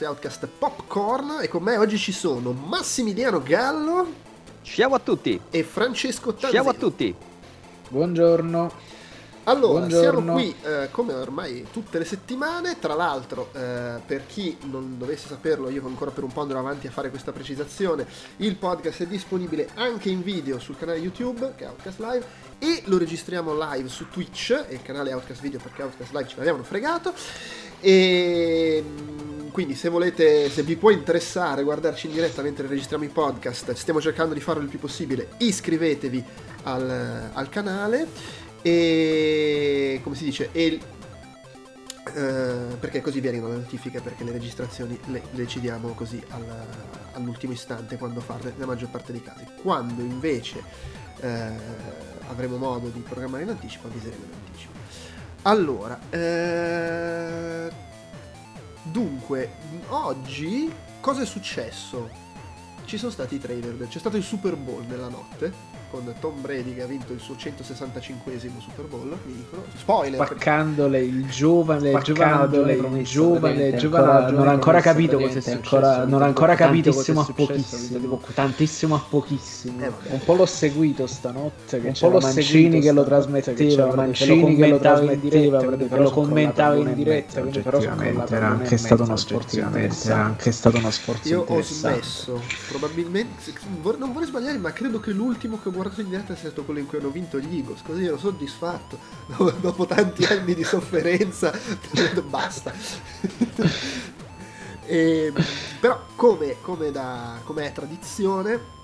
questo è Outcast Popcorn e con me oggi ci sono Massimiliano Gallo. Ciao a tutti. E Francesco Tanzino. Ciao a tutti. Buongiorno. Allora, Buongiorno. siamo qui eh, come ormai tutte le settimane, tra l'altro eh, per chi non dovesse saperlo, io ancora per un po' andrò avanti a fare questa precisazione, il podcast è disponibile anche in video sul canale YouTube, che è Outcast Live, e lo registriamo live su Twitch, e il canale Outcast Video perché Outcast Live ce l'avevano fregato, e quindi se volete, se vi può interessare guardarci in diretta mentre registriamo i podcast, stiamo cercando di farlo il più possibile, iscrivetevi al, al canale e come si dice e, eh, perché così vi arrivano le notifiche perché le registrazioni le, decidiamo così al, all'ultimo istante quando farle nella maggior parte dei casi. Quando invece eh, avremo modo di programmare in anticipo avviseremo in anticipo. Allora eh, dunque oggi cosa è successo? Ci sono stati i trailer c'è stato il Super Bowl nella notte con Tom Brady che ha vinto il suo 165esimo Super Bowl, mi dicono. Spoiler! Spaccandole il giovane, spaccandole il giovane, giovane, non ha ancora capito cosa è successo. Non ha ancora capito tantissimo a pochissimo, tantissimo a pochissimo. Eh, un po' l'ho seguito stanotte, che un po' l'ho Mancini che lo trasmetteva, Mancini che lo trasmetteva, che lo commentava in diretta, però era anche stato uno sforzo era anche stato uno sforzo Io ho smesso, probabilmente non vorrei sbagliare, ma credo che l'ultimo che ho guardato in diretta è stato quello in cui hanno vinto gli Eagles, così ero soddisfatto. Dopo tanti anni di sofferenza, basta. e, però, come, come, da, come è tradizione,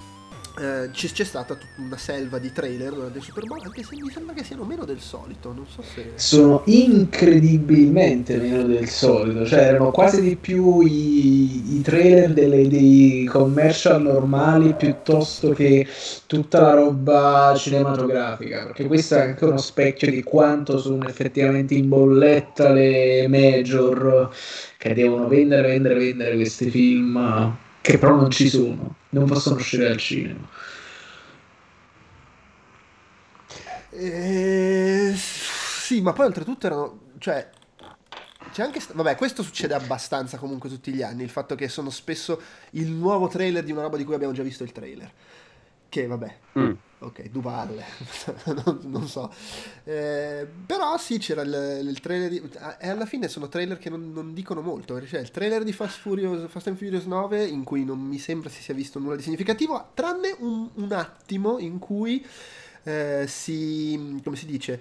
eh, c'è, stata una selva di trailer il Super Bowl, anche se mi sembra che siano meno del solito. Non so se. Sono incredibilmente meno del solito, cioè erano quasi di più i, i trailer delle, dei commercial normali piuttosto che tutta la roba cinematografica. Perché questo è anche uno specchio di quanto sono effettivamente in bolletta le major che devono vendere, vendere, vendere questi film che però non ci sono, non possono uscire al cinema. Eh, sì, ma poi oltretutto erano, cioè, c'è anche, vabbè, questo succede abbastanza comunque tutti gli anni, il fatto che sono spesso il nuovo trailer di una roba di cui abbiamo già visto il trailer. Che vabbè, mm. Ok, Duval, non, non, so. Eh, però sì, c'era il, il trailer di, e alla fine sono trailer che non, non dicono molto. Cioè, il trailer di Fast, Furious, Fast and Furious 9 in cui non mi sembra si sia visto nulla di significativo, tranne un, un attimo in cui eh, si, come si dice,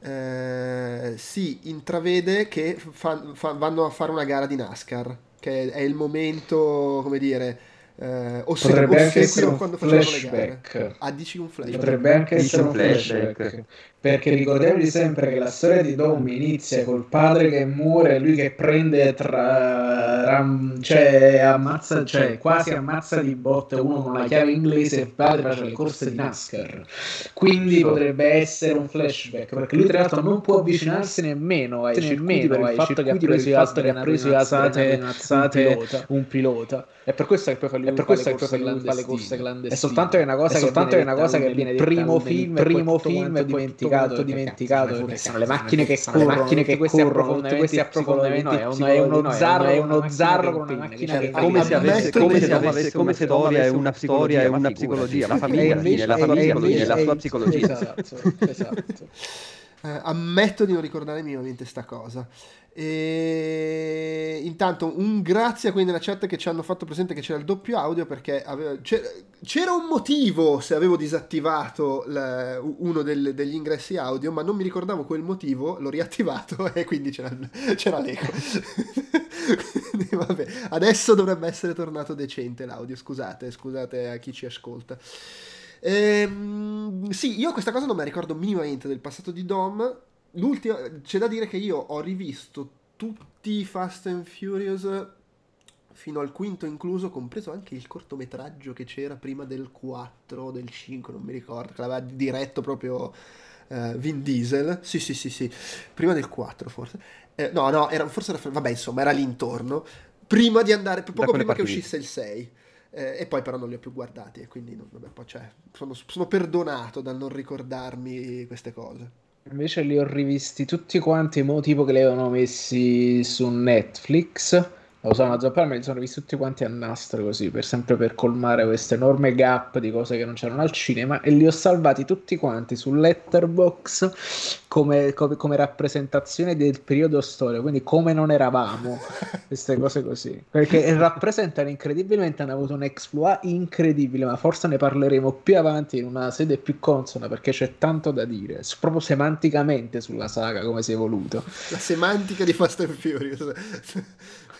eh, si intravede che fa, fa, vanno a fare una gara di NASCAR, che è il momento, come dire eh, o potrebbe se, anche essere un quando flashback. Ah, dici un flashback. Potrebbe anche dici essere un flashback. flashback. Perché ricordiamoci sempre che la storia di Dom inizia col padre che muore, lui che prende tra, ram, cioè, ammazza, cioè quasi ammazza di botte uno con la chiave inglese e il padre face le corse di NASCAR. Quindi potrebbe essere un flashback, perché lui tra l'altro non può avvicinarsi nemmeno ai circuiti per il fatto che ha preso i fatto che ha preso i alzate un pilota. È per questo che poi fa lui, per questo che poi fa le corse clandestine. È soltanto che è una cosa, che, è una cosa che viene primo film, primo film dimenticato dimenticato, dimenticato perché sono le macchine che corrono, le macchine che corrono, tutti questi approfondimenti, è uno, è uno zarro, è uno zarro con una macchina che come se avesse come se avesse come se Doria è una storia e una psicologia, la famiglia, la famiglia, la sua psicologia. Esatto, esatto. Eh, ammetto di non ricordarmi minimamente sta cosa. E intanto un grazie a quelli nella chat che ci hanno fatto presente che c'era il doppio audio perché aveva, c'era, c'era, un motivo se avevo disattivato la, uno del, degli ingressi audio, ma non mi ricordavo quel motivo, l'ho riattivato e quindi c'era, c'era l'eco. vabbè, adesso dovrebbe essere tornato decente l'audio, scusate, scusate a chi ci ascolta. Ehm, sì, io questa cosa non me la ricordo minimamente del passato di Dom l'ultima, c'è da dire che io ho rivisto tutti i Fast and Furious fino al quinto incluso, compreso anche il cortometraggio che c'era prima del 4 o del 5, non mi ricordo, che l'aveva diretto proprio uh, Vin Diesel. Sì, sì, sì, sì, prima del 4 forse. Eh, no, no, era, forse era, vabbè, insomma, era l'intorno. Prima di andare, poco prima che uscisse il 6. Eh, e poi però non li ho più guardati e quindi non, vabbè, poi, cioè, sono, sono perdonato dal non ricordarmi queste cose. Invece li ho rivisti tutti quanti, mo tipo che li avevano messi su Netflix lo usavo Amazon Prime me li sono visti tutti quanti a nastro così, per sempre per colmare questo enorme gap di cose che non c'erano al cinema e li ho salvati tutti quanti su Letterbox come, come, come rappresentazione del periodo storico, quindi come non eravamo, queste cose così, perché rappresentano incredibilmente, hanno avuto un exploit incredibile, ma forse ne parleremo più avanti in una sede più consona perché c'è tanto da dire, proprio semanticamente sulla saga come si è evoluto. La semantica di Fast and Furious.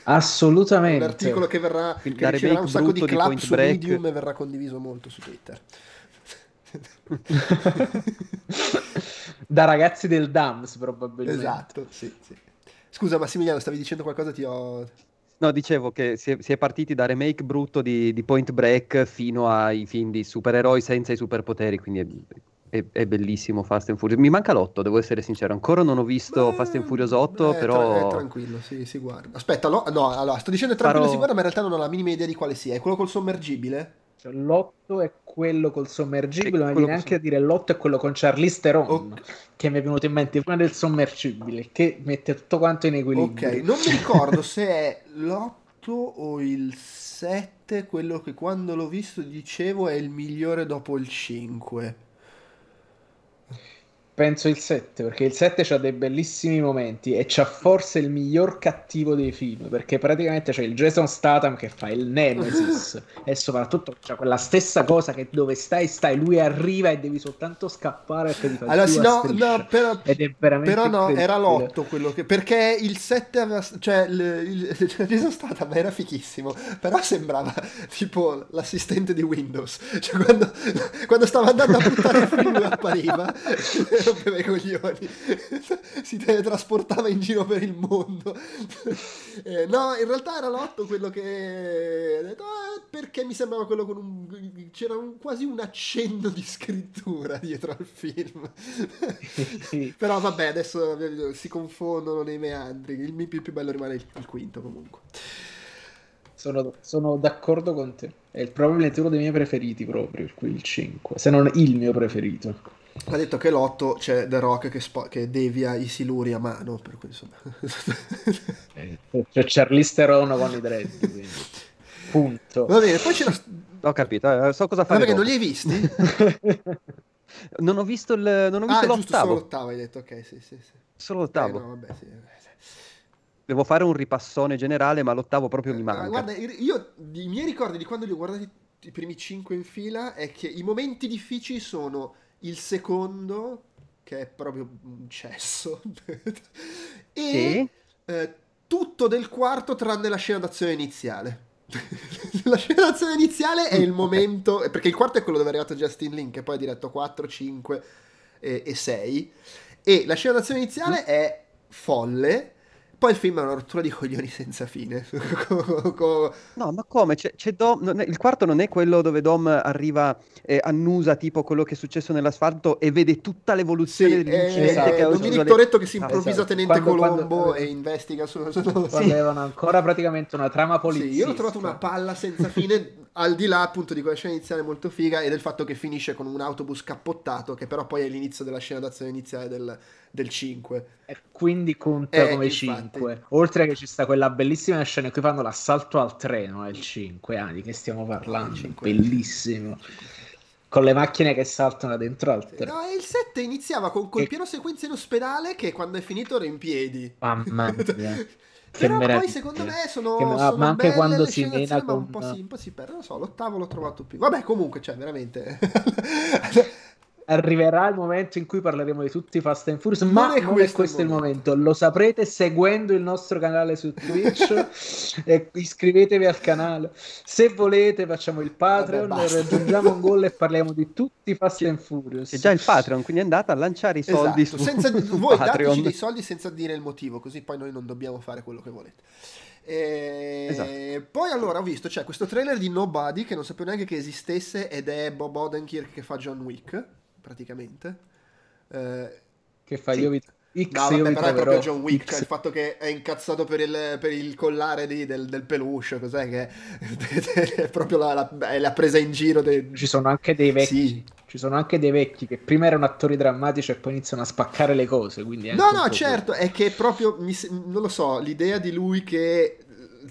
Assolutamente. Un articolo che verrà che riceverà un sacco di clap su break. Medium e verrà condiviso molto su Twitter. da ragazzi del DAMS probabilmente. Esatto, sì, sì. Scusa Massimiliano, stavi dicendo qualcosa? Ti ho... No, dicevo che si è, si è, partiti da remake brutto di, di, Point Break fino ai film di supereroi senza i superpoteri, quindi è, è, è, bellissimo Fast and Furious. Mi manca l'8, devo essere sincero. Ancora non ho visto beh, Fast and Furious 8, beh, però... Tra, tranquillo, sì, si guarda. Aspetta, lo, no, allora, sto dicendo tranquillo Farò... si guarda, ma in realtà non ho la minima idea di quale sia. È quello col sommergibile? Cioè, l'8 è quello col sommergibile, ma viene anche a dire l'8 è quello con Charlize Theron, okay. che mi è venuto in mente prima del sommergibile, che mette tutto quanto in equilibrio. Ok, non mi ricordo se è l'8 o il 7, quello che quando l'ho visto dicevo è il migliore dopo il 5. Penso il 7, perché il 7 ha dei bellissimi momenti e c'ha forse il miglior cattivo dei film, perché praticamente c'è il Jason Statham che fa il Nemesis e soprattutto c'è quella stessa cosa che dove stai stai, lui arriva e devi soltanto scappare perché ti fa allora, sì, no, no, però, Ed è veramente però no, era l'8 quello che... perché il 7 aveva... cioè il, il, il Jason Statham era fichissimo, però sembrava tipo l'assistente di Windows, cioè quando, quando stava andando a buttare il film appariva rompeva i coglioni, si teletrasportava in giro per il mondo. Eh, no, in realtà era l'otto quello che ah, perché mi sembrava quello con un... c'era un, quasi un accenno di scrittura dietro al film. Però vabbè, adesso si confondono nei meandri, il mio più bello rimane il, il quinto comunque. Sono, sono, d'accordo con te. È probabilmente uno dei miei preferiti proprio, il 5, se non il mio preferito ha detto che l'8 c'è The Rock che, spo- che, devia i siluri a mano, per cui insomma... Eh, c'è Charlize Theron con i dread, quindi. Punto. Va bene, poi c'era... Ho capito, eh, so cosa fare. Ma perché non li hai visti? non ho visto, il, non ho visto ah, l'ottavo. Giusto, solo l'ottavo hai detto, ok, sì, sì, sì. Solo l'ottavo. Eh, no, vabbè, sì. Devo fare un ripassone generale, ma l'ottavo proprio mi eh, manca. Guarda, io i miei ricordi di quando li ho guardati i primi cinque in fila è che i momenti difficili sono il secondo, che è proprio un cesso, e sì. eh, tutto del quarto tranne la scena d'azione iniziale. la scena d'azione iniziale è il momento, perché il quarto è quello dove è arrivato Justin Link, che poi ha diretto 4, 5 e, e 6, e la scena d'azione iniziale mm. è folle, poi il film è una rottura di coglioni senza fine. no, ma come? C'è, c'è Dom... il quarto non è quello dove Dom arriva e annusa tipo quello che è successo nell'asfalto e vede tutta l'evoluzione sì, dell'incidente. Esatto. Che Dominic Toretto che si improvvisa ah, esatto. tenente quando, Colombo quando, e investiga su... su... Avevano ancora praticamente una trama politica. Sì, io ho trovato una palla senza fine al di là appunto di quella scena iniziale molto figa e del fatto che finisce con un autobus cappottato che però poi è l'inizio della scena d'azione iniziale del, del 5 e quindi conta eh, come infatti. 5 oltre che ci sta quella bellissima scena in cui fanno l'assalto al treno è il 5 ah, di che stiamo parlando? 5. bellissimo. Con le macchine che saltano dentro al treno no, il 7 iniziava con quel e... pieno sequenza in ospedale che quando è finito era in piedi. Mamma mia Però poi secondo me sono, che, sono ma anche quando si mena con... un po' si, un po' si perde, non so, l'ottavo l'ho trovato più. Vabbè, comunque, cioè, veramente arriverà il momento in cui parleremo di tutti i Fast and Furious, ma non è non questo, è questo il, momento. Lo saprete seguendo il nostro canale su Twitch e iscrivetevi al canale. Se volete facciamo il Patreon, Vabbè, raggiungiamo un gol e parliamo di tutti i Fast and Furious. C'è già il Patreon, quindi andate a lanciare i soldi esatto. su senza, voi Patreon. dei soldi senza dire il motivo, così poi noi non dobbiamo fare quello che volete. E esatto. poi allora ho visto c'è cioè, questo trailer di Nobody che non sapevo neanche che esistesse ed è Bob Odenkirk che fa John Wick praticamente. Eh, che fa sì. io vi... X no, vabbè, però è proprio John Wick, cioè il fatto che è incazzato per il, per il collare di, del, del, peluche, cos'è che è, è proprio la, la, è la, presa in giro. Dei... Ci sono anche dei vecchi, sì. Ci sono anche dei vecchi che prima erano attori drammatici e poi iniziano a spaccare le cose. no, no, certo, quello. è che proprio, mi, non lo so, l'idea di lui che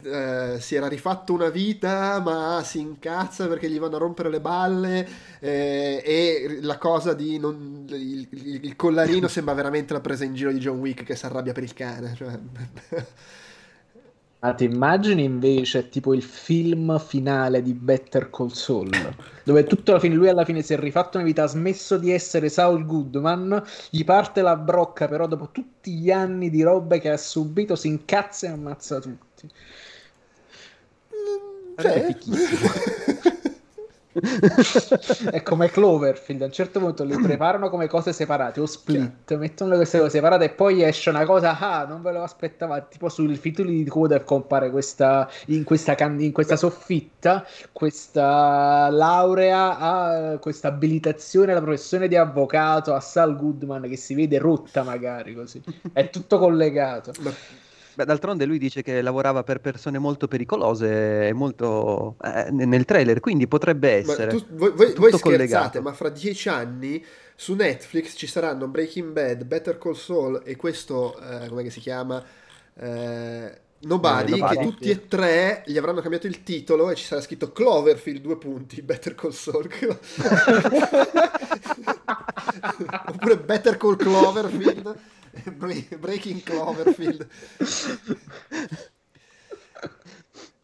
eh, si era rifatto una vita ma si incazza perché gli vanno a rompere le balle eh, e la cosa di non, il, il, collarino sembra veramente la presa in giro di John Wick che si arrabbia per il cane cioè... Ah, ti immagini invece tipo il film finale di Better Call Saul, dove tutto alla fine lui alla fine si è rifatto una vita, ha smesso di essere Saul Goodman, gli parte la brocca, però dopo tutti gli anni di robe che ha subito si incazza e ammazza tutti. Cioè... è come Cloverfield a un certo punto li preparano come cose separate o split cioè. mettono queste cose separate e poi esce una cosa ah non ve lo aspettavate tipo sui titoli di coda compare questa in questa, can- in questa soffitta questa laurea a questa abilitazione alla professione di avvocato a Sal Goodman che si vede rotta magari così. È tutto collegato. Beh, d'altronde lui dice che lavorava per persone molto pericolose e molto eh, nel trailer, quindi potrebbe essere. Ma tu, voi, voi, voi scherzate, collegato. ma fra dieci anni su Netflix ci saranno Breaking Bad, Better Call Saul e questo, eh, come si chiama? Eh, Nobody, eh, Nobody, che tutti e tre gli avranno cambiato il titolo e ci sarà scritto Cloverfield, due punti, Better Call Saul. Oppure Better Call Cloverfield. Breaking Cloverfield.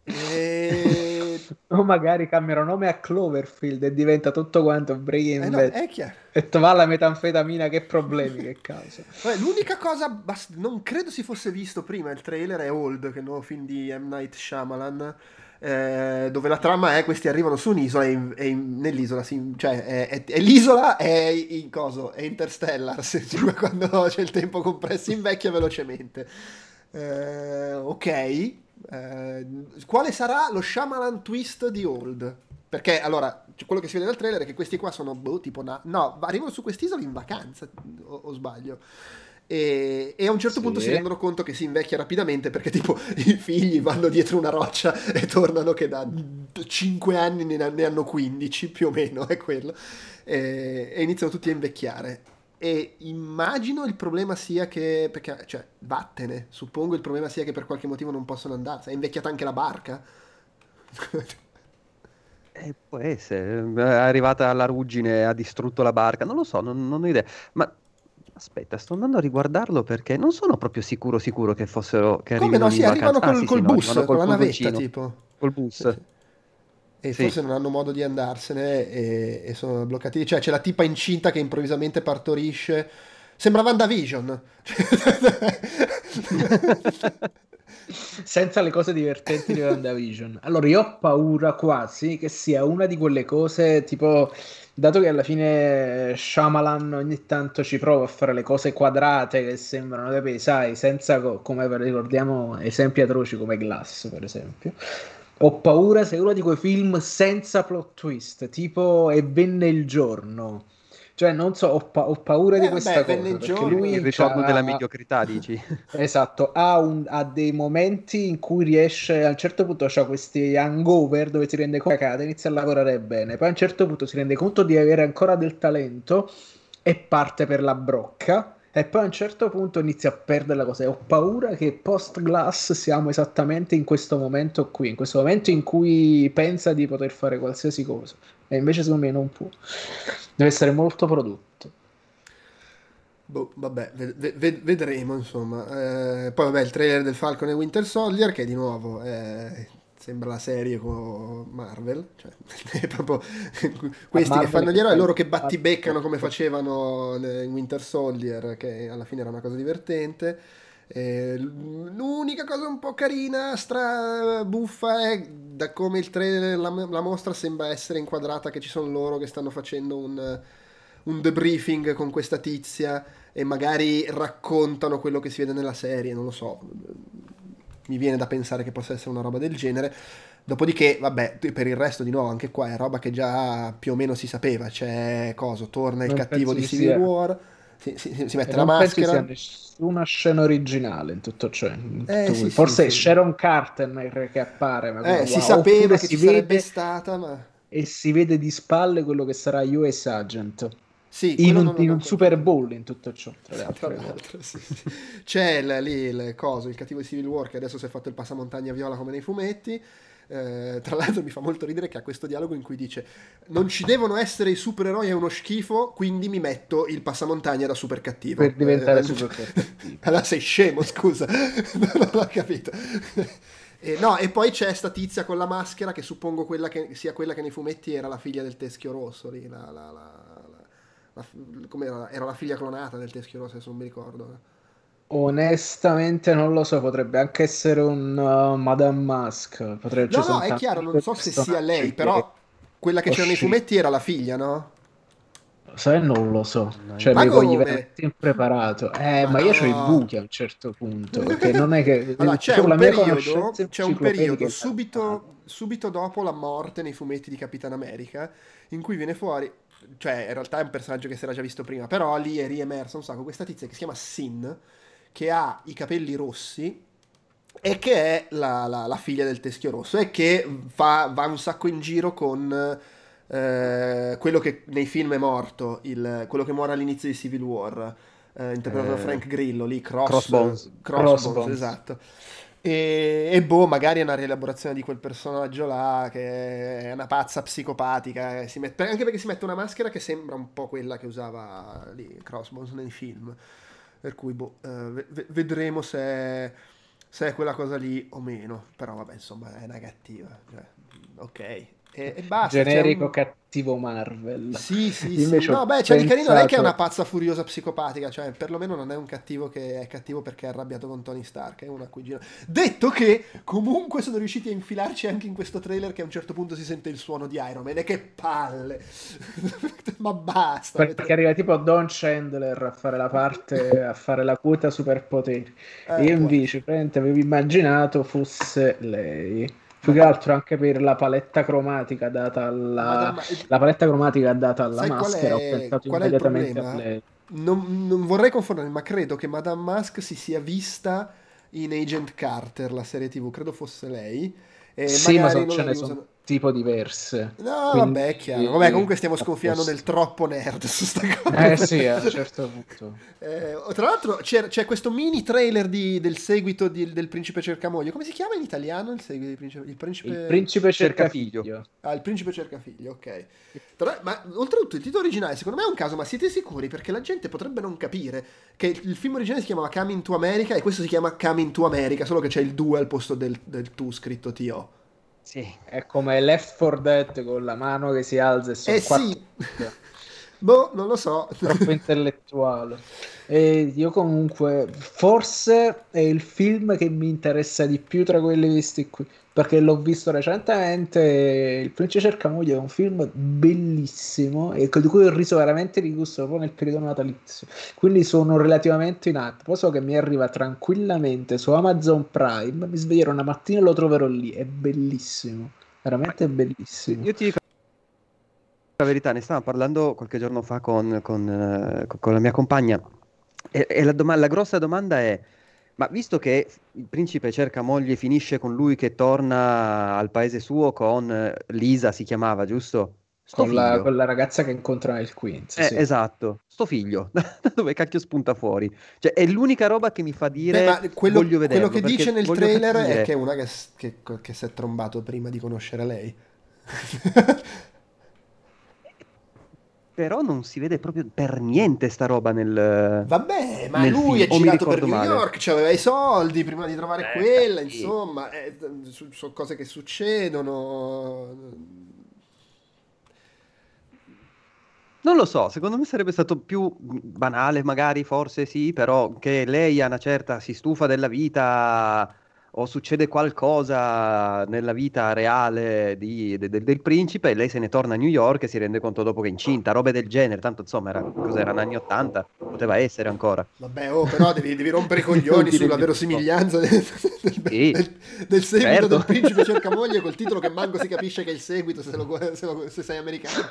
E... O magari cambiano nome a Cloverfield e diventa tutto quanto Breaking eh no, Bad. È chiaro. E va la metanfetamina, che problemi, che causa. Vabbè, l'unica cosa, non credo si fosse visto prima il trailer, è Old, che è il nuovo film di M. Night Shyamalan eh, dove la trama è questi arrivano su un'isola e, in, e in, nell'isola si, cioè è, è, è, l'isola è in coso è interstellar cioè quando c'è il tempo compresso invecchia velocemente eh, ok eh, quale sarà lo Shyamalan twist di Old? Perché allora quello che si vede nel trailer è che questi qua sono boh, tipo na- no arrivano su quest'isola in vacanza o, o sbaglio. E, e, a un certo sì. punto si rendono conto che si invecchia rapidamente perché tipo i figli vanno dietro una roccia e tornano che da 5 anni ne, ne hanno 15 più o meno è quello. E, e, iniziano tutti a invecchiare e immagino il problema sia che perché cioè vattene suppongo il problema sia che per qualche motivo non possono andare. È invecchiata anche la barca. Eh, può essere. È arrivata alla ruggine ha distrutto la barca. Non lo so non, non ho idea. Ma Aspetta, sto andando a riguardarlo perché non sono proprio sicuro sicuro che fossero che Come no, sì, arrivano col, ah, sì, col sì, bus, no, con la navetta tipo. Col bus. Sì, e sì. forse non hanno modo di andarsene e, e, sono bloccati. Cioè, c'è la tipa incinta che improvvisamente partorisce. Sembra WandaVision. Senza le cose divertenti di WandaVision. Allora, io ho paura quasi che sia una di quelle cose tipo dato che alla fine Shyamalan ogni tanto ci prova a fare le cose quadrate che sembrano, sai, senza, come ricordiamo, esempi atroci come Glass, per esempio. Ho paura se è uno di quei film senza plot twist, tipo E venne il giorno cioè, non so, ho, pa- ho paura eh, di questa beh, cosa. Perché lui il ritorno della mediocrità, dici? Esatto, ha, un, ha, dei momenti in cui riesce, a un certo punto ha questi hangover dove si rende conto che inizia a lavorare bene, poi a un certo punto si rende conto di avere ancora del talento e parte per la brocca e poi a un certo punto inizia a perdere la cosa ho paura che post Glass siamo esattamente in questo momento qui, in questo momento in cui pensa di poter fare qualsiasi cosa e invece secondo me non può. Deve essere molto prodotto. Boh, vabbè, ved- ved- vedremo insomma. Eh, poi vabbè, il trailer del Falcon e Winter Soldier che di nuovo eh, sembra la serie con Marvel, cioè è proprio questi che fanno gli eroi, loro che battibeccano come facevano in Winter Soldier, che alla fine era una cosa divertente. Eh, l'unica cosa un po' carina, stra buffa è da come il trailer, la, la, mostra sembra essere inquadrata che ci sono loro che stanno facendo un, un debriefing con questa tizia e magari raccontano quello che si vede nella serie, non lo so. Mi viene da pensare che possa essere una roba del genere. Dopodiché, vabbè, per il resto di nuovo, anche qua è roba che già più o meno si sapeva. C'è cosa? Torna il non cattivo di Civil sia. War si, si, si mette la maschera. Non penso sia nessuna scena originale in tutto ciò. In tutto eh, sì, Forse sì, Sharon Carter che appare. Ma eh, si sapeva che si ci vede... sarebbe stata, ma... e si vede di spalle quello che sarà US Agent. Sì, in un, in un Super Bowl in tutto ciò, tra le altre tra l'altro, sì, sì. C'è il, lì il coso, il cattivo di Civil War che adesso si è fatto il passamontagna viola come nei fumetti. Eh, tra l'altro mi fa molto ridere che ha questo dialogo in cui dice non ci devono essere i supereroi è uno schifo quindi mi metto il passamontagna da super cattivo per diventare eh, super cattivo allora sei scemo scusa. Non ho capito. Eh, no, e poi c'è sta tizia con la maschera che suppongo quella che, sia quella che nei fumetti era la figlia del teschio rosso lì, la, la, la, la era la figlia clonata del teschio rosso, adesso non mi ricordo. Onestamente non lo so, potrebbe anche essere un uh, Madame Mask. Potrebbe, no, no, è chiaro, non so se sia lei, però quella che c'era nei fumetti era la figlia, no? Sai, non lo so. Cioè, ma mi voglio veramente impreparato. Eh, ma, ma io no. ho i buchi a un certo punto. Perché non è che. Allora, c'è un periodo, c'è un periodo subito, subito dopo la morte nei fumetti di Capitan America in cui viene fuori. Cioè, in realtà è un personaggio che si era già visto prima, però lì è riemersa un sacco questa tizia che si chiama Sin che ha i capelli rossi e che è la, la, la figlia del teschio rosso e che fa, va un sacco in giro con eh, quello che nei film è morto, il, quello che muore all'inizio di Civil War, eh, interpretato da eh, Frank Grillo, lì, Cross, Crossbones. Crossbones, Crossbones. esatto. E, e, boh, magari è una rielaborazione di quel personaggio là che è una pazza psicopatica. Mette, anche perché si mette una maschera che sembra un po' quella che usava lì Crossbones nei film. Per cui boh, eh, vedremo se se è, quella cosa lì o meno. Però vabbè, insomma, è una cattiva. Cioè, ok. E, e basta. Generico un... cattivo Marvel. Sì, sì, sì. No, beh, c'è pensato... di carino non è che è una pazza furiosa psicopatica, cioè perlomeno non è un cattivo che è cattivo perché è arrabbiato con Tony Stark, è una cugina. Detto che comunque sono riusciti a infilarci anche in questo trailer che a un certo punto si sente il suono di Iron Man e che palle. Ma basta. Perché avete... arriva tipo Don Chandler a fare la parte, a fare la quota superpoteri. Eh, Io invece, avevo immaginato fosse lei più che altro anche per la paletta cromatica data alla, Madonna, la paletta cromatica data alla maschera ho pensato immediatamente a lei non, non, vorrei confondere ma credo che Madame Mask si sia vista in Agent Carter la serie tv credo fosse lei e sì ma so, ce ne sono tipo diverse. No, Quindi... vabbè, è chiaro. Vabbè, comunque stiamo sconfinando nel troppo nerd su sta cosa. Eh sì, a un certo punto. Eh, tra l'altro c'è, c'è, questo mini trailer di, del seguito di, del Principe Cercamoglio. Come si chiama in italiano il seguito del Principe? Il Principe, il principe Cercafiglio. Cercafiglio. Ah, il Principe Cercafiglio, ok. Tra, ma oltretutto il titolo originale secondo me è un caso, ma siete sicuri? Perché la gente potrebbe non capire che il, il film originale si chiamava Coming to America e questo si chiama Coming to America, solo che c'è il 2 al posto del, del tu scritto TO. Sì. È come Left 4 Dead con la mano che si alza e sono eh quattro... sì. boh, non lo so. Troppo intellettuale. E io comunque, forse è il film che mi interessa di più tra quelli visti qui perché l'ho visto recentemente. Il Principe cerca moglie è un film bellissimo e di cui ho riso veramente di gusto proprio nel periodo natalizio. Quindi sono relativamente in atto. Poi so che mi arriva tranquillamente su Amazon Prime. Mi sveglierò una mattina e lo troverò lì. È bellissimo, veramente bellissimo. Io ti dico la verità, ne stavo parlando qualche giorno fa con, con, eh, con la mia compagna. E, e la, dom- la grossa domanda è ma visto che il principe cerca moglie e finisce con lui che torna al paese suo con eh, Lisa, si chiamava, giusto? Sto con, la, con la ragazza che incontra nel Queens. Eh, sì. Esatto, sto figlio, da dove cacchio spunta fuori? Cioè, è l'unica roba che mi fa dire Beh, quello, voglio vederlo. Quello che dice nel trailer capire... è che è una che, che, che si è trombato prima di conoscere lei. però non si vede proprio per niente sta roba nel Vabbè, ma nel lui film. è girato per New male. York, aveva i soldi prima di trovare eh, quella, sì. insomma, eh, sono cose che succedono. Non lo so, secondo me sarebbe stato più banale, magari, forse sì, però che lei a una certa si stufa della vita o succede qualcosa nella vita reale di, de, de, del principe e lei se ne torna a New York e si rende conto dopo che è incinta, robe del genere, tanto insomma era, cos'erano anni 80, poteva essere ancora. Vabbè, oh, però devi, devi rompere i coglioni sulla verosimiglianza del, del, sì, del, del seguito certo. del principe cerca moglie col titolo che manco si capisce che è il seguito se, lo, se, lo, se sei americano.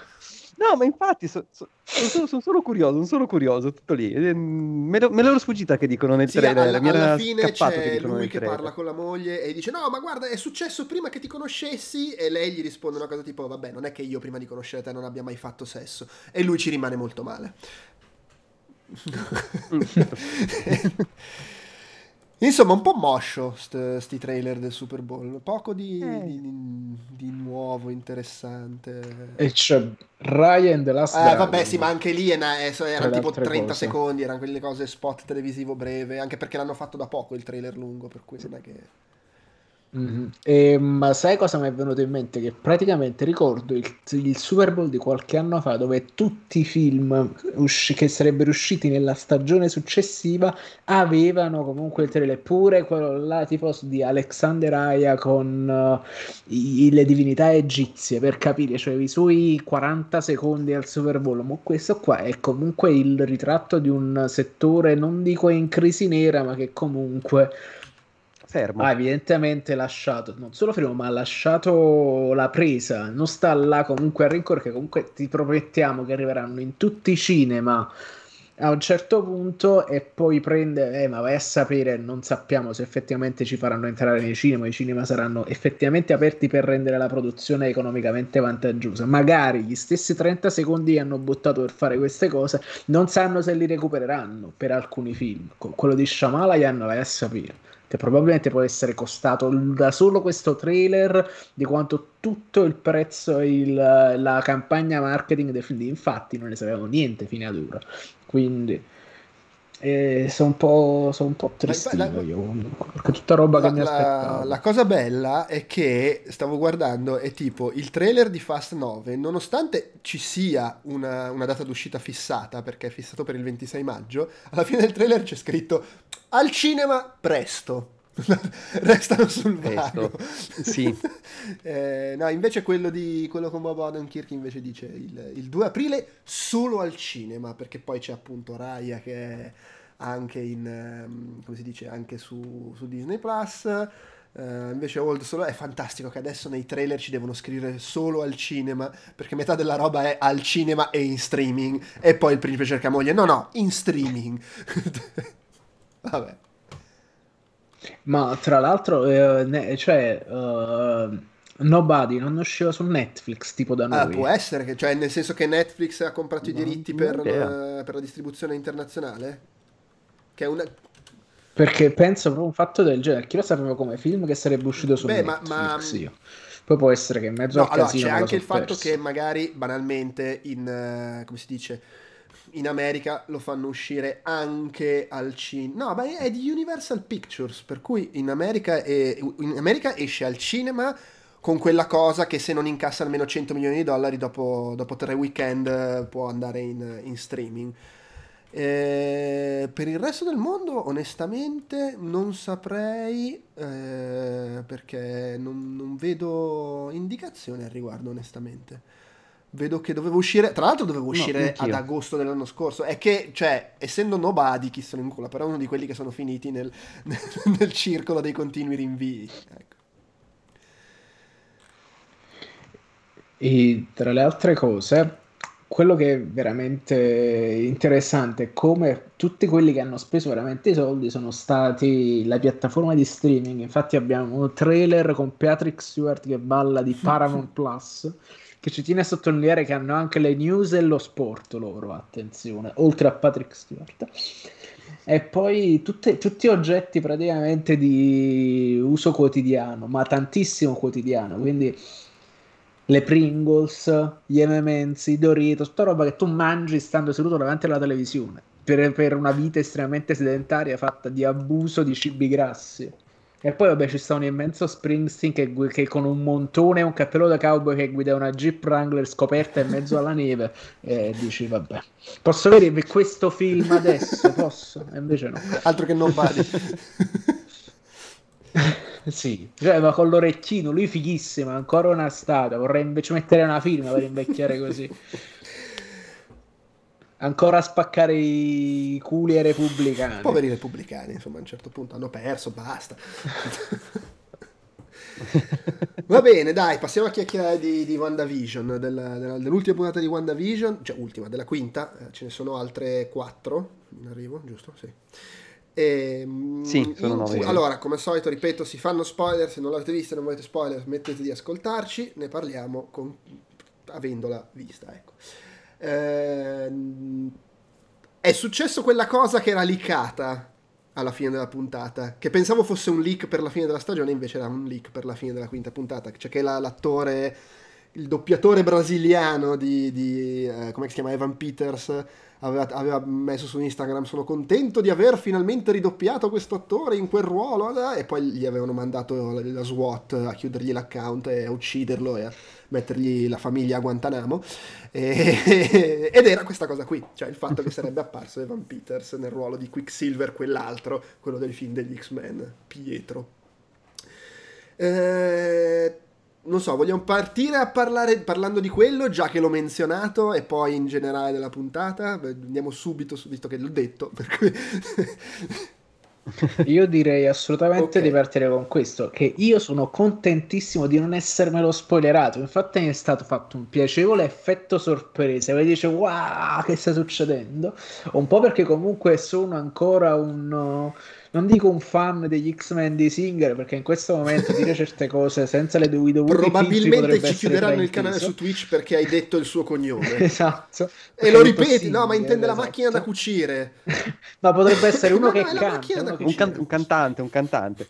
No, ma infatti so, so, sono, sono, solo curioso, sono solo curioso, tutto lì. Ehm, me, lo, me l'ero sfuggita che dicono nel sì, trailer. Alla, alla fine c'è che lui che parla con la moglie e dice no, ma guarda, è successo prima che ti conoscessi e lei gli risponde una cosa tipo vabbè, non è che io prima di conoscere te non abbia mai fatto sesso e lui ci rimane molto male. Insomma, un po' moscio st- sti trailer del Super Bowl, poco di, eh. di, di nuovo, interessante. E c'è Ryan The Last eh, Vabbè, sì, ma anche lì era, erano tipo 30 cose. secondi, erano quelle cose spot televisivo breve, anche perché l'hanno fatto da poco il trailer lungo, per cui non è che... Mm-hmm. E, ma sai cosa mi è venuto in mente? Che praticamente ricordo il, il, Super Bowl di qualche anno fa dove tutti i film usci- che sarebbero usciti nella stagione successiva avevano comunque il trailer, pure quello là tipo di Alexander Aya con uh, i, le divinità egizie per capire, cioè i suoi 40 secondi al Super Bowl. Ma questo qua è comunque il ritratto di un settore, non dico in crisi nera, ma che comunque fermo. Ha evidentemente lasciato, non solo fermo, ma ha lasciato la presa. Non sta là comunque a rincorrere, che comunque ti promettiamo che arriveranno in tutti i cinema a un certo punto e poi prende, eh, ma vai a sapere, non sappiamo se effettivamente ci faranno entrare nei cinema, i cinema saranno effettivamente aperti per rendere la produzione economicamente vantaggiosa. Magari gli stessi 30 secondi che hanno buttato per fare queste cose non sanno se li recupereranno per alcuni film. Quello di Shyamalan vai a sapere che probabilmente può essere costato da solo questo trailer di quanto tutto il prezzo il, la campagna marketing del infatti non ne sapevamo niente fino ad ora. Quindi eh, sono un po', son un po tristino io perché tutta roba la, che mi aspettavo la, la cosa bella è che stavo guardando è tipo il trailer di Fast 9 nonostante ci sia una, una data d'uscita fissata perché è fissato per il 26 maggio alla fine del trailer c'è scritto al cinema presto. Restano sul vago. Sì. eh, no, invece quello, di, quello con Bob Odenkirk invece dice il, il 2 aprile solo al cinema, perché poi c'è appunto Raya che è anche in, ehm, come si dice, anche su, su Disney Plus. Uh, invece Old Solo è fantastico che adesso nei trailer ci devono scrivere solo al cinema perché metà della roba è al cinema e in streaming e poi il principe cerca moglie no no in streaming Vabbè. Ma tra l'altro, eh, ne, cioè, uh, Nobody non usciva su Netflix tipo da ah, noi. Ah, può essere, che, cioè nel senso che Netflix ha comprato i diritti per, la, per la distribuzione internazionale? Che è una, perché penso proprio un fatto del genere. Chi lo sapeva come film che sarebbe uscito su Beh, Netflix? Ma, ma... Io. Poi può essere che in mezzo no, al allora, casino c'è anche il fatto che magari banalmente in uh, come si dice in America lo fanno uscire anche al cinema. No, ma è di Universal Pictures, per cui in America, è, in America esce al cinema con quella cosa che se non incassa almeno 100 milioni di dollari dopo, dopo tre weekend eh, può andare in, in streaming. Eh, per il resto del mondo, onestamente, non saprei eh, perché non, non vedo indicazioni al riguardo, onestamente vedo che doveva uscire. Tra l'altro, doveva uscire no, ad agosto dell'anno scorso. È che, cioè, essendo nobody, chi sono in culo, però è uno di quelli che sono finiti nel, nel circolo dei continui rinvii. Ecco. E tra le altre cose, quello che è veramente interessante è come tutti quelli che hanno speso veramente i soldi sono stati la piattaforma di streaming. Infatti, abbiamo un trailer con Patrick Stewart che balla di Paramount Plus che ci tiene a sottolineare che hanno anche le news e lo sport loro, attenzione, oltre a Patrick Stewart. E poi tutte, tutti oggetti praticamente di uso quotidiano, ma tantissimo quotidiano, quindi le Pringles, gli M&M's, i Doritos, tutta roba che tu mangi stando seduto davanti alla televisione, per, per una vita estremamente sedentaria fatta di abuso di cibi grassi. E poi vabbè ci sta un immenso Springsteen che, che con un montone e un cappello da cowboy che guida una Jeep Wrangler scoperta in mezzo alla neve e dici vabbè posso vedere questo film adesso? Posso? E invece no. Altro che non vale. sì, cioè, ma con l'orecchino, lui fighissimo, ancora una statua, vorrei invece mettere una firma per invecchiare così ancora a spaccare i culi ai repubblicani. Poveri repubblicani, insomma, a un certo punto hanno perso, basta. Va bene, dai, passiamo a chiacchierare di, di WandaVision, della, della, dell'ultima puntata di WandaVision, cioè ultima, della quinta, eh, ce ne sono altre quattro, in arrivo, giusto? Sì. E, ehm, sì, sono in, nove. Allora, come al solito, ripeto, si fanno spoiler, se non l'avete vista e non volete spoiler, smettete di ascoltarci, ne parliamo con, avendola vista, ecco. Eh, è successo quella cosa che era licata alla fine della puntata, che pensavo fosse un leak per la fine della stagione, invece era un leak per la fine della quinta puntata, cioè che la, l'attore, il doppiatore brasiliano di, di eh, come si chiama, Evan Peters, aveva, aveva, messo su Instagram sono contento di aver finalmente ridoppiato questo attore in quel ruolo e poi gli avevano mandato la, la SWAT a chiudergli l'account e a ucciderlo e a mettergli la famiglia a Guantanamo e, ed era questa cosa qui cioè il fatto che sarebbe apparso Evan Peters nel ruolo di Quicksilver quell'altro quello del film degli X-Men Pietro eh, non so, vogliamo partire a parlare parlando di quello, già che l'ho menzionato, e poi in generale della puntata? Andiamo subito, visto che l'ho detto. Per cui... Io direi assolutamente okay. di partire con questo, che io sono contentissimo di non essermelo spoilerato, infatti mi è stato fatto un piacevole effetto sorpresa, e dice wow che sta succedendo, un po' perché comunque sono ancora un non dico un fan degli X-Men di Singer perché in questo momento dire certe cose senza le dovute probabilmente ci chiuderanno il canale su Twitch perché hai detto il suo cognome. Esatto. E lo ripeti no ma intende esatto. la macchina da cucire. Ma potrebbe essere uno che canta uno un, can- un cantante un cantante.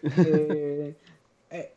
Eh, eh,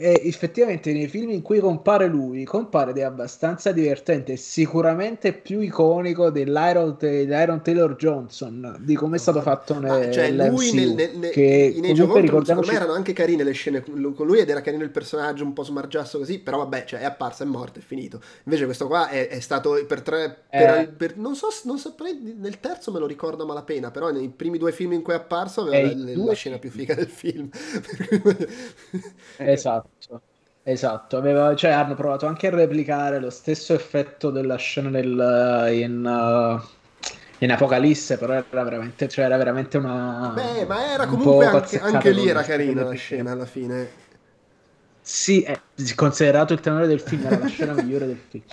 eh, effettivamente nei film in cui compare lui, compare ed è abbastanza divertente, sicuramente più iconico dell'Iron, dell'Iron Taylor Johnson, di come è stato fatto nel, cioè, lui nel, nel, nel, che in Age of Ultron secondo me erano anche carine le scene con lui ed era carino il personaggio un po' smargiasso così, però vabbè, cioè, è apparso, è morto, è finito. Invece questo qua è, è stato per tre... Per, eh. per, non so, non saprei, nel terzo me lo ricordo a malapena, però nei primi due film in cui è apparso aveva la, la scena più figa del film. esatto. Esatto, aveva, cioè, hanno provato anche a replicare lo stesso effetto della scena del, in, uh, in Apocalisse, però era veramente, cioè, era veramente una... Beh, ma era comunque anche, anche lì era carina la scena alla fine. Sì, è considerato il tenore del film, era la scena migliore del film.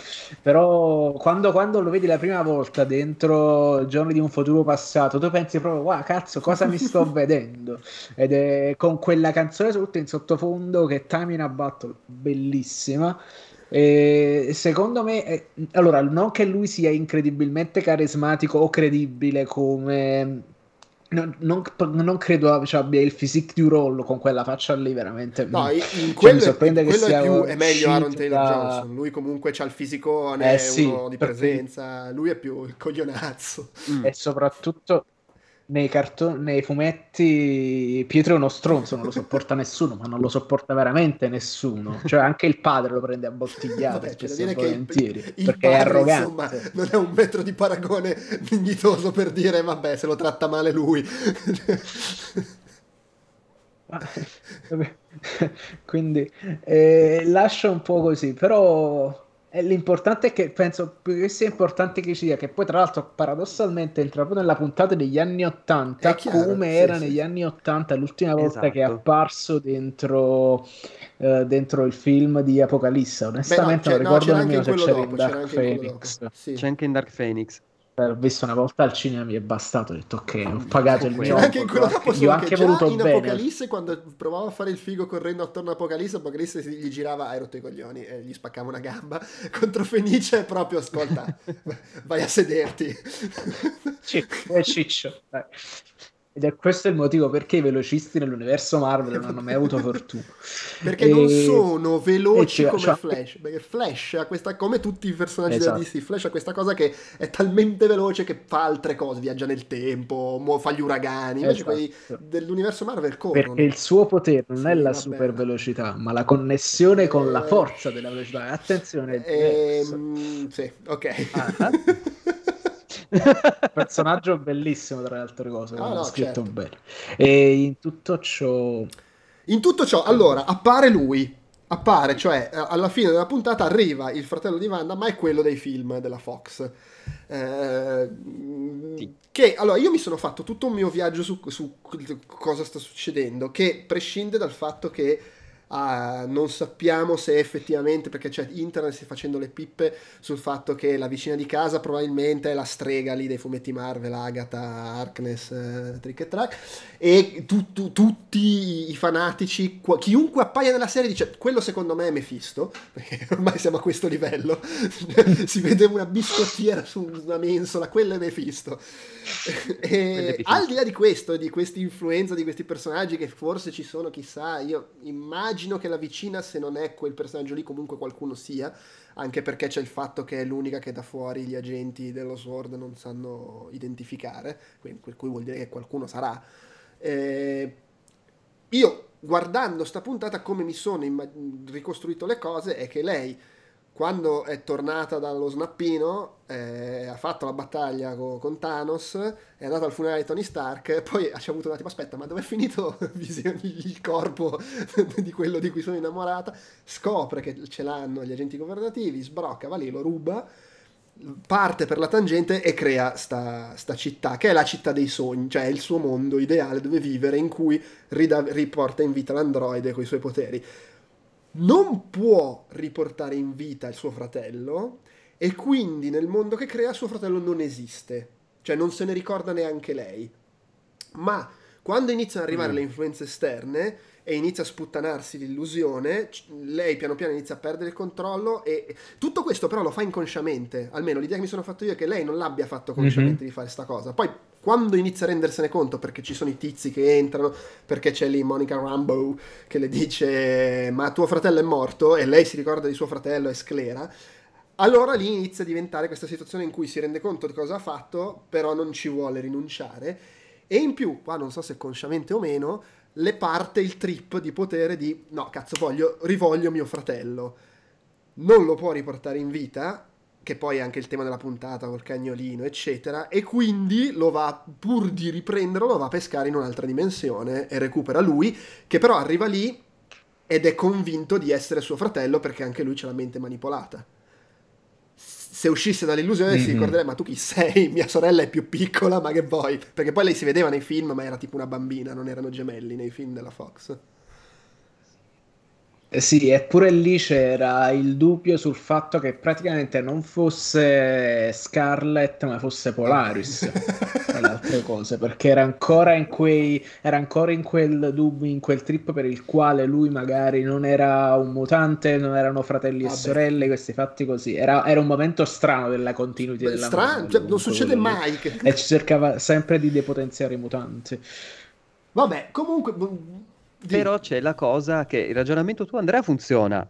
Però quando, quando, lo vedi la prima volta dentro Giorni di un futuro passato, tu pensi proprio, wow, cazzo, cosa mi sto vedendo? Ed è con quella canzone tutta in sottofondo che Time in a Battle, bellissima. E secondo me, è... allora, non che lui sia incredibilmente carismatico o credibile come non, non, non, credo cioè, abbia il physique di Rollo con quella faccia lì veramente. No in, in cioè, quello, sorprende che sia è, più, è meglio Aaron Taylor da... Johnson. Lui comunque ha il fisicone eh, sì, uno di presenza. Lui è più il coglionazzo. Mm. e soprattutto nei, cartoni, nei fumetti Pietro è uno stronzo, non lo sopporta nessuno, ma non lo sopporta veramente nessuno. Cioè anche il padre lo prende a bottigliate spesso e volentieri, il, il perché padre, è arrogante. Insomma, non è un metro di paragone dignitoso per dire vabbè se lo tratta male lui. Quindi eh, lascia un po' così, però l'importante è che penso che sia importante che ci sia che poi tra l'altro paradossalmente entra proprio nella puntata degli anni 80 chiaro, come sì, era sì. negli anni 80 l'ultima volta esatto. che è esatto. apparso dentro, uh, dentro il film di Apocalisse onestamente Beh, no, non ricordo nemmeno se c'era in Dark Phoenix sì. c'è anche in Dark Phoenix ho visto una volta al cinema mi è bastato ho detto ok ho pagato il mio anche in quello dopo io anche voluto in bene. Apocalisse quando provava a fare il figo correndo attorno a Apocalisse Apocalisse gli girava hai rotto i coglioni e gli spaccava una gamba contro Fenice proprio ascolta vai a sederti Ciccio, ciccio dai. Ed è questo il motivo perché i velocisti nell'universo Marvel non hanno mai avuto fortuna. perché e... non sono veloci cioè, come cioè... Flash. Perché Flash ha questa, come tutti i personaggi esatto. della DC, Flash ha questa cosa che è talmente veloce che fa altre cose, viaggia nel tempo, fa gli uragani. Invece esatto. quelli dell'universo Marvel corrono. Perché il suo potere non sì, è la super velocità, ma la connessione eh... con la eh, forza della velocità. Attenzione. Ehm... Sì, ok. Ah, personaggio bellissimo tra le altre cose ah, no, scritto certo. bene e in tutto ciò in tutto ciò allora appare lui appare cioè alla fine della puntata arriva il fratello di Wanda ma è quello dei film della Fox eh, sì. che allora io mi sono fatto tutto un mio viaggio su, su cosa sta succedendo che prescinde dal fatto che Ah, non sappiamo se effettivamente, perché c'è internet sta facendo le pippe sul fatto che la vicina di casa probabilmente è la strega lì dei fumetti Marvel, Agatha, Harkness, eh, Trick e Track, e tu, tu, tutti i fanatici, chiunque appaia nella serie dice quello secondo me è Mephisto, perché ormai siamo a questo livello, si vede una biscottiera su una mensola, quello è Mephisto. e al di là di questo, di questa influenza di questi personaggi che forse ci sono, chissà, io immagino immagino che la vicina, se non è quel personaggio lì, comunque qualcuno sia, anche perché c'è il fatto che è l'unica che da fuori gli agenti dello Sword non sanno identificare, quindi, per cui vuol dire che qualcuno sarà. Eh, io, guardando sta puntata, come mi sono imma- ricostruito le cose, è che lei quando è tornata dallo snappino, eh, ha fatto la battaglia co- con Thanos, è andata al funerale di Tony Stark, poi ha avuto un attimo, aspetta, ma dove è finito il corpo di quello di cui sono innamorata? Scopre che ce l'hanno gli agenti governativi, sbrocca, va lì, lo ruba, parte per la tangente e crea sta, sta città, che è la città dei sogni, cioè il suo mondo ideale dove vivere, in cui rida- riporta in vita l'androide con i suoi poteri non può riportare in vita il suo fratello e quindi nel mondo che crea suo fratello non esiste, cioè non se ne ricorda neanche lei. Ma quando iniziano ad arrivare mm. le influenze esterne e inizia a sputtanarsi l'illusione, lei piano piano inizia a perdere il controllo e tutto questo però lo fa inconsciamente, almeno l'idea che mi sono fatto io è che lei non l'abbia fatto consciamente mm-hmm. di fare questa cosa. Poi quando inizia a rendersene conto, perché ci sono i tizi che entrano, perché c'è lì Monica Rambo che le dice ma tuo fratello è morto e lei si ricorda di suo fratello, è sclera, allora lì inizia a diventare questa situazione in cui si rende conto di cosa ha fatto, però non ci vuole rinunciare. E in più, qua non so se consciamente o meno, le parte il trip di potere di no, cazzo, voglio, rivoglio mio fratello. Non lo può riportare in vita, che poi è anche il tema della puntata col cagnolino, eccetera, e quindi lo va, pur di riprenderlo, lo va a pescare in un'altra dimensione e recupera lui, che però arriva lì ed è convinto di essere suo fratello perché anche lui c'ha la mente manipolata. Se uscisse dall'illusione mm-hmm. si ricorderebbe, ma tu chi sei? Mia sorella è più piccola, ma che vuoi? Perché poi lei si vedeva nei film, ma era tipo una bambina, non erano gemelli nei film della Fox. Eh sì, eppure lì c'era il dubbio sul fatto che praticamente non fosse Scarlet, ma fosse Polaris e le altre cose, perché era ancora in quei era ancora in quel dubbio, in quel trip per il quale lui magari non era un mutante, non erano fratelli Vabbè. e sorelle, questi fatti così. Era, era, un momento strano della continuity Beh, della strano, cioè, non succede mai che... e ci cercava sempre di depotenziare i mutanti. Vabbè, comunque però c'è la cosa che il ragionamento tuo, Andrea, funziona.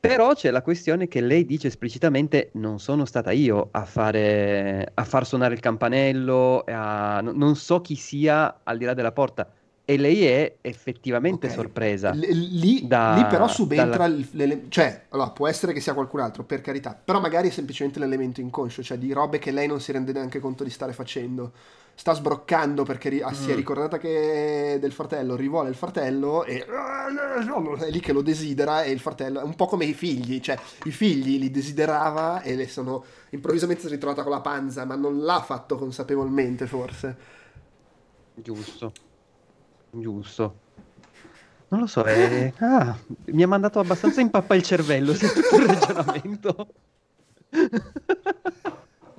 Però c'è la questione che lei dice esplicitamente: Non sono stata io a, fare, a far suonare il campanello, a, non so chi sia al di là della porta. E lei è effettivamente okay. sorpresa. L- lì, da, lì, però subentra, dalla... cioè, allora, può essere che sia qualcun altro, per carità, però magari è semplicemente l'elemento inconscio, cioè di robe che lei non si rende neanche conto di stare facendo sta sbroccando perché ri- ah, si è mm. ricordata che del fratello, rivuole il fratello e è lì che lo desidera e il fratello è un po' come i figli, cioè i figli li desiderava e le sono improvvisamente si è ritrovata con la panza, ma non l'ha fatto consapevolmente forse. Giusto. Giusto. Non lo so, è... ah, mi ha mandato abbastanza in pappa il cervello, tutto il ragionamento.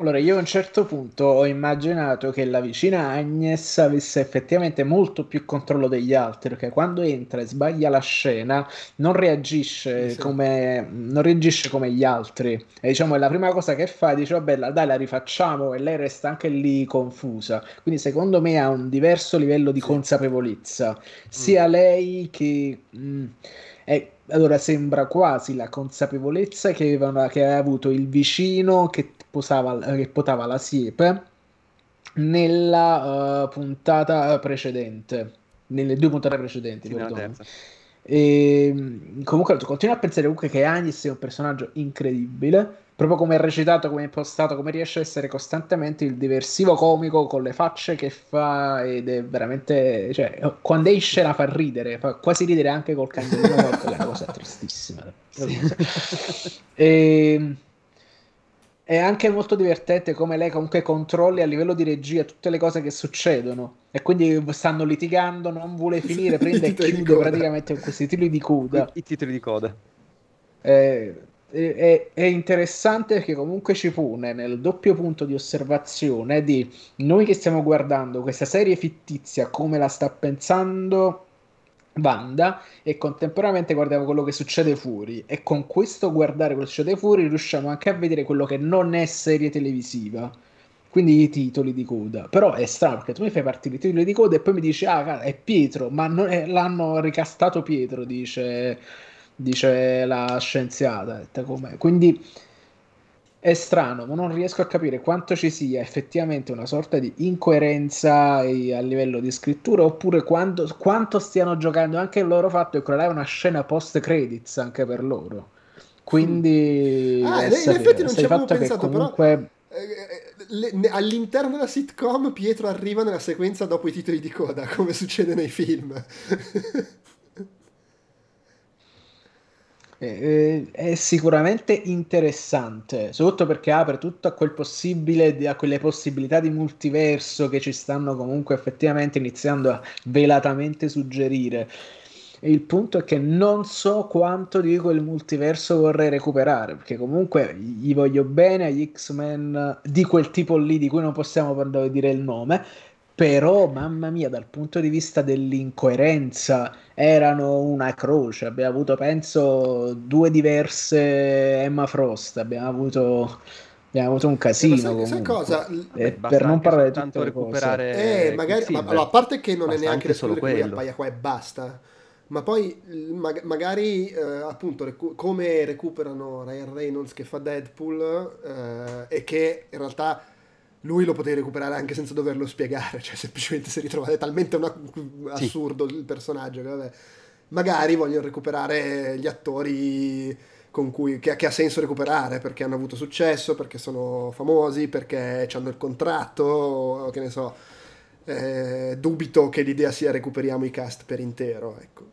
Allora, io a un certo punto ho immaginato che la vicina Agnes avesse effettivamente molto più controllo degli altri, perché quando entra e sbaglia la scena non reagisce, sì. come, non reagisce come gli altri. E diciamo, è la prima cosa che fa, dice, vabbè, dai, la rifacciamo, e lei resta anche lì confusa. Quindi secondo me ha un diverso livello di sì. consapevolezza, sia mm. lei che... Mh, mm, è, allora sembra quasi la consapevolezza che, aveva, che aveva avuto il vicino che posava, che potava la siepe nella uh, puntata precedente, nelle due puntate precedenti. E, comunque continuo a pensare comunque che Agnes è un personaggio incredibile proprio come è recitato, come è impostato, come riesce a essere costantemente il diversivo comico con le facce che fa ed è veramente, cioè, quando è scena fa ridere, fa quasi ridere anche col cagnolino morto, che è una cosa tristissima. e, è anche molto divertente come lei comunque controlli a livello di regia tutte le cose che succedono e quindi stanno litigando, non vuole finire, prende e chiude praticamente questi titoli di coda. I, titoli di coda. Eh, è, è, interessante perché comunque ci pone nel doppio punto di osservazione di noi che stiamo guardando questa serie fittizia come la sta pensando Wanda e contemporaneamente guardiamo quello che succede fuori. E con questo guardare quello che succede fuori riusciamo anche a vedere quello che non è serie televisiva quindi i titoli di coda. Però è strano perché tu mi fai partire i titoli di coda e poi mi dici ah è Pietro ma è, l'hanno ricastato Pietro dice, dice la scienziata quindi è strano, ma non riesco a capire quanto ci sia effettivamente una sorta di incoerenza a livello di scrittura oppure quanto, quanto stiano giocando anche il loro fatto che quella è una scena post credits anche per loro. Quindi ah, in effetti non ci avevo pensato, comunque... però eh, le, all'interno della sitcom Pietro arriva nella sequenza dopo i titoli di coda, come succede nei film. Eh, è sicuramente interessante, soprattutto perché apre tutto a quel possibile, a quelle possibilità di multiverso che ci stanno comunque effettivamente iniziando a velatamente suggerire. Il punto è che non so quanto di quel multiverso vorrei recuperare, perché comunque gli voglio bene agli X-Men di quel tipo lì di cui non possiamo dire il nome, però mamma mia dal punto di vista dell'incoerenza erano una croce. Abbiamo avuto penso due diverse Emma Frost. Abbiamo avuto abbiamo avuto un casino sai, sai cosa? Eh, per non parlare di tanto recuperare eh, magari, ma, allora, a parte che non è neanche solo quello qui appaia qua e basta ma poi mag- magari eh, appunto recu- come recuperano Ryan Reynolds che fa Deadpool eh, e che in realtà lui lo potevi recuperare anche senza doverlo spiegare, cioè semplicemente si ritrovate talmente una, assurdo sì. il personaggio che vabbè, magari vogliono recuperare gli attori con cui, che, che, ha senso recuperare perché hanno avuto successo, perché sono famosi, perché hanno il contratto, che ne so. Eh, dubito che l'idea sia recuperiamo i cast per intero, ecco.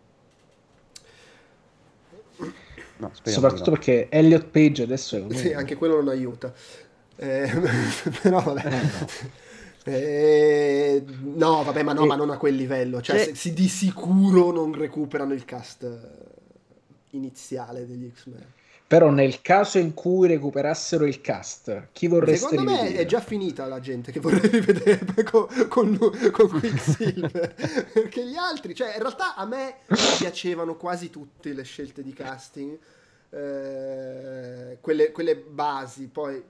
No, Soprattutto no. perché Elliot Page adesso è un... Sì, anche quello non aiuta. Eh, però vabbè. Eh, eh, no, vabbè, ma no, ma non a quel livello. Cioè, se, se di sicuro non recuperano il cast iniziale degli X-Men. Però nel caso in cui recuperassero il cast, chi vorreste Secondo rivedere? me è già finita la gente che vorrei rivedere con, con, con Quicksilver. Perché gli altri, cioè in realtà a me piacevano quasi tutte le scelte di casting. Eh, quelle, quelle basi, poi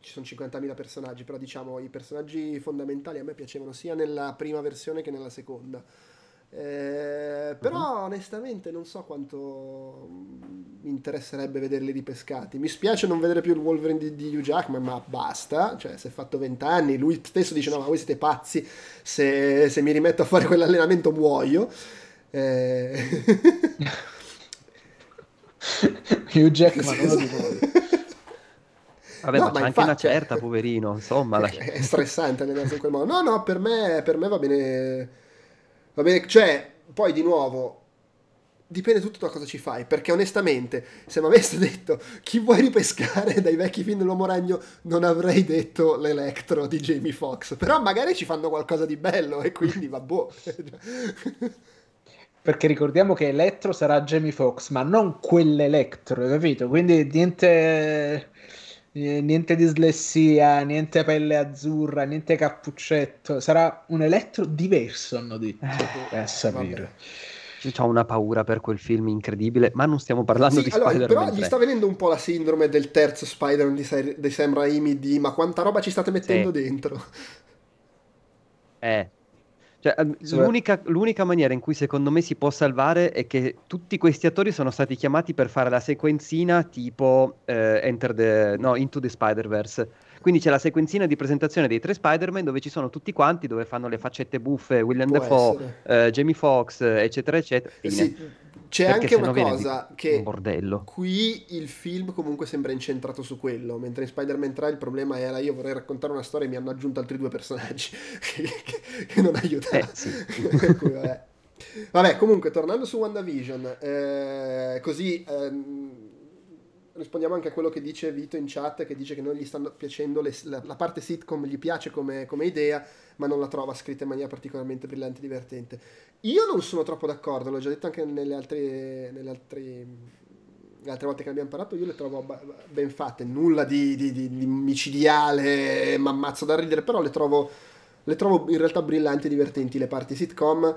ci sono 50.000 personaggi, però diciamo i personaggi fondamentali a me piacevano sia nella prima versione che nella seconda. Eh, però uh-huh. onestamente non so quanto mi interesserebbe vederli ripescati. Mi spiace non vedere più il Wolverine di, di Hugh Jackman, ma basta. Cioè, si è fatto 20 anni. Lui stesso dice: No, ma voi siete pazzi. Se, se mi rimetto a fare quell'allenamento, muoio. Eh... Hugh Jackman, dico. Vabbè, no, ma, ma c'è anche una certa, poverino, insomma. È, la... è stressante allenarsi in quel modo. No, no, per me, per me va bene. Va bene, cioè, poi di nuovo, dipende tutto da cosa ci fai. Perché onestamente, se mi avesse detto chi vuoi ripescare dai vecchi film dell'uomo ragno, non avrei detto l'Electro di Jamie Foxx. Però magari ci fanno qualcosa di bello e quindi va boh. Perché ricordiamo che Electro sarà Jamie Foxx, ma non quell'Electro, capito? Quindi niente niente dislessia, niente pelle azzurra, niente cappuccetto. Sarà un elettro diverso, hanno detto. Eh, a sapere. Ho una paura per quel film incredibile, ma non stiamo parlando sì, di allora, Spider-Man. Però 3. gli sta venendo un po' la sindrome del terzo Spider-Man di, di Sam Raimi di ma quanta roba ci state mettendo sì. dentro. Eh, cioè, l'unica, l'unica, maniera in cui secondo me si può salvare è che tutti questi attori sono stati chiamati per fare la sequenzina tipo eh, Enter the, no, Into the Spider-Verse. Quindi c'è la sequenzina di presentazione dei tre Spider-Man dove ci sono tutti quanti, dove fanno le faccette buffe, William Dafoe, eh, Jamie Foxx, eccetera, eccetera. Sì, c'è anche una cosa che un bordello. qui il film comunque sembra incentrato su quello, mentre in Spider-Man 3 il problema era io vorrei raccontare una storia e mi hanno aggiunto altri due personaggi che, che non aiutano. Eh, sì. cui, vabbè. vabbè. comunque tornando su WandaVision, eh, così... Ehm, rispondiamo anche a quello che dice Vito in chat, che dice che non gli stanno piacendo le, la, la, parte sitcom, gli piace come, come, idea, ma non la trova scritta in maniera particolarmente brillante e divertente. Io non sono troppo d'accordo, l'ho già detto anche nelle altre, nelle altre, le altre volte che abbiamo parlato, io le trovo ben fatte, nulla di, di, di, di micidiale, ma ammazzo da ridere, però le trovo, le trovo in realtà brillanti e divertenti le parti sitcom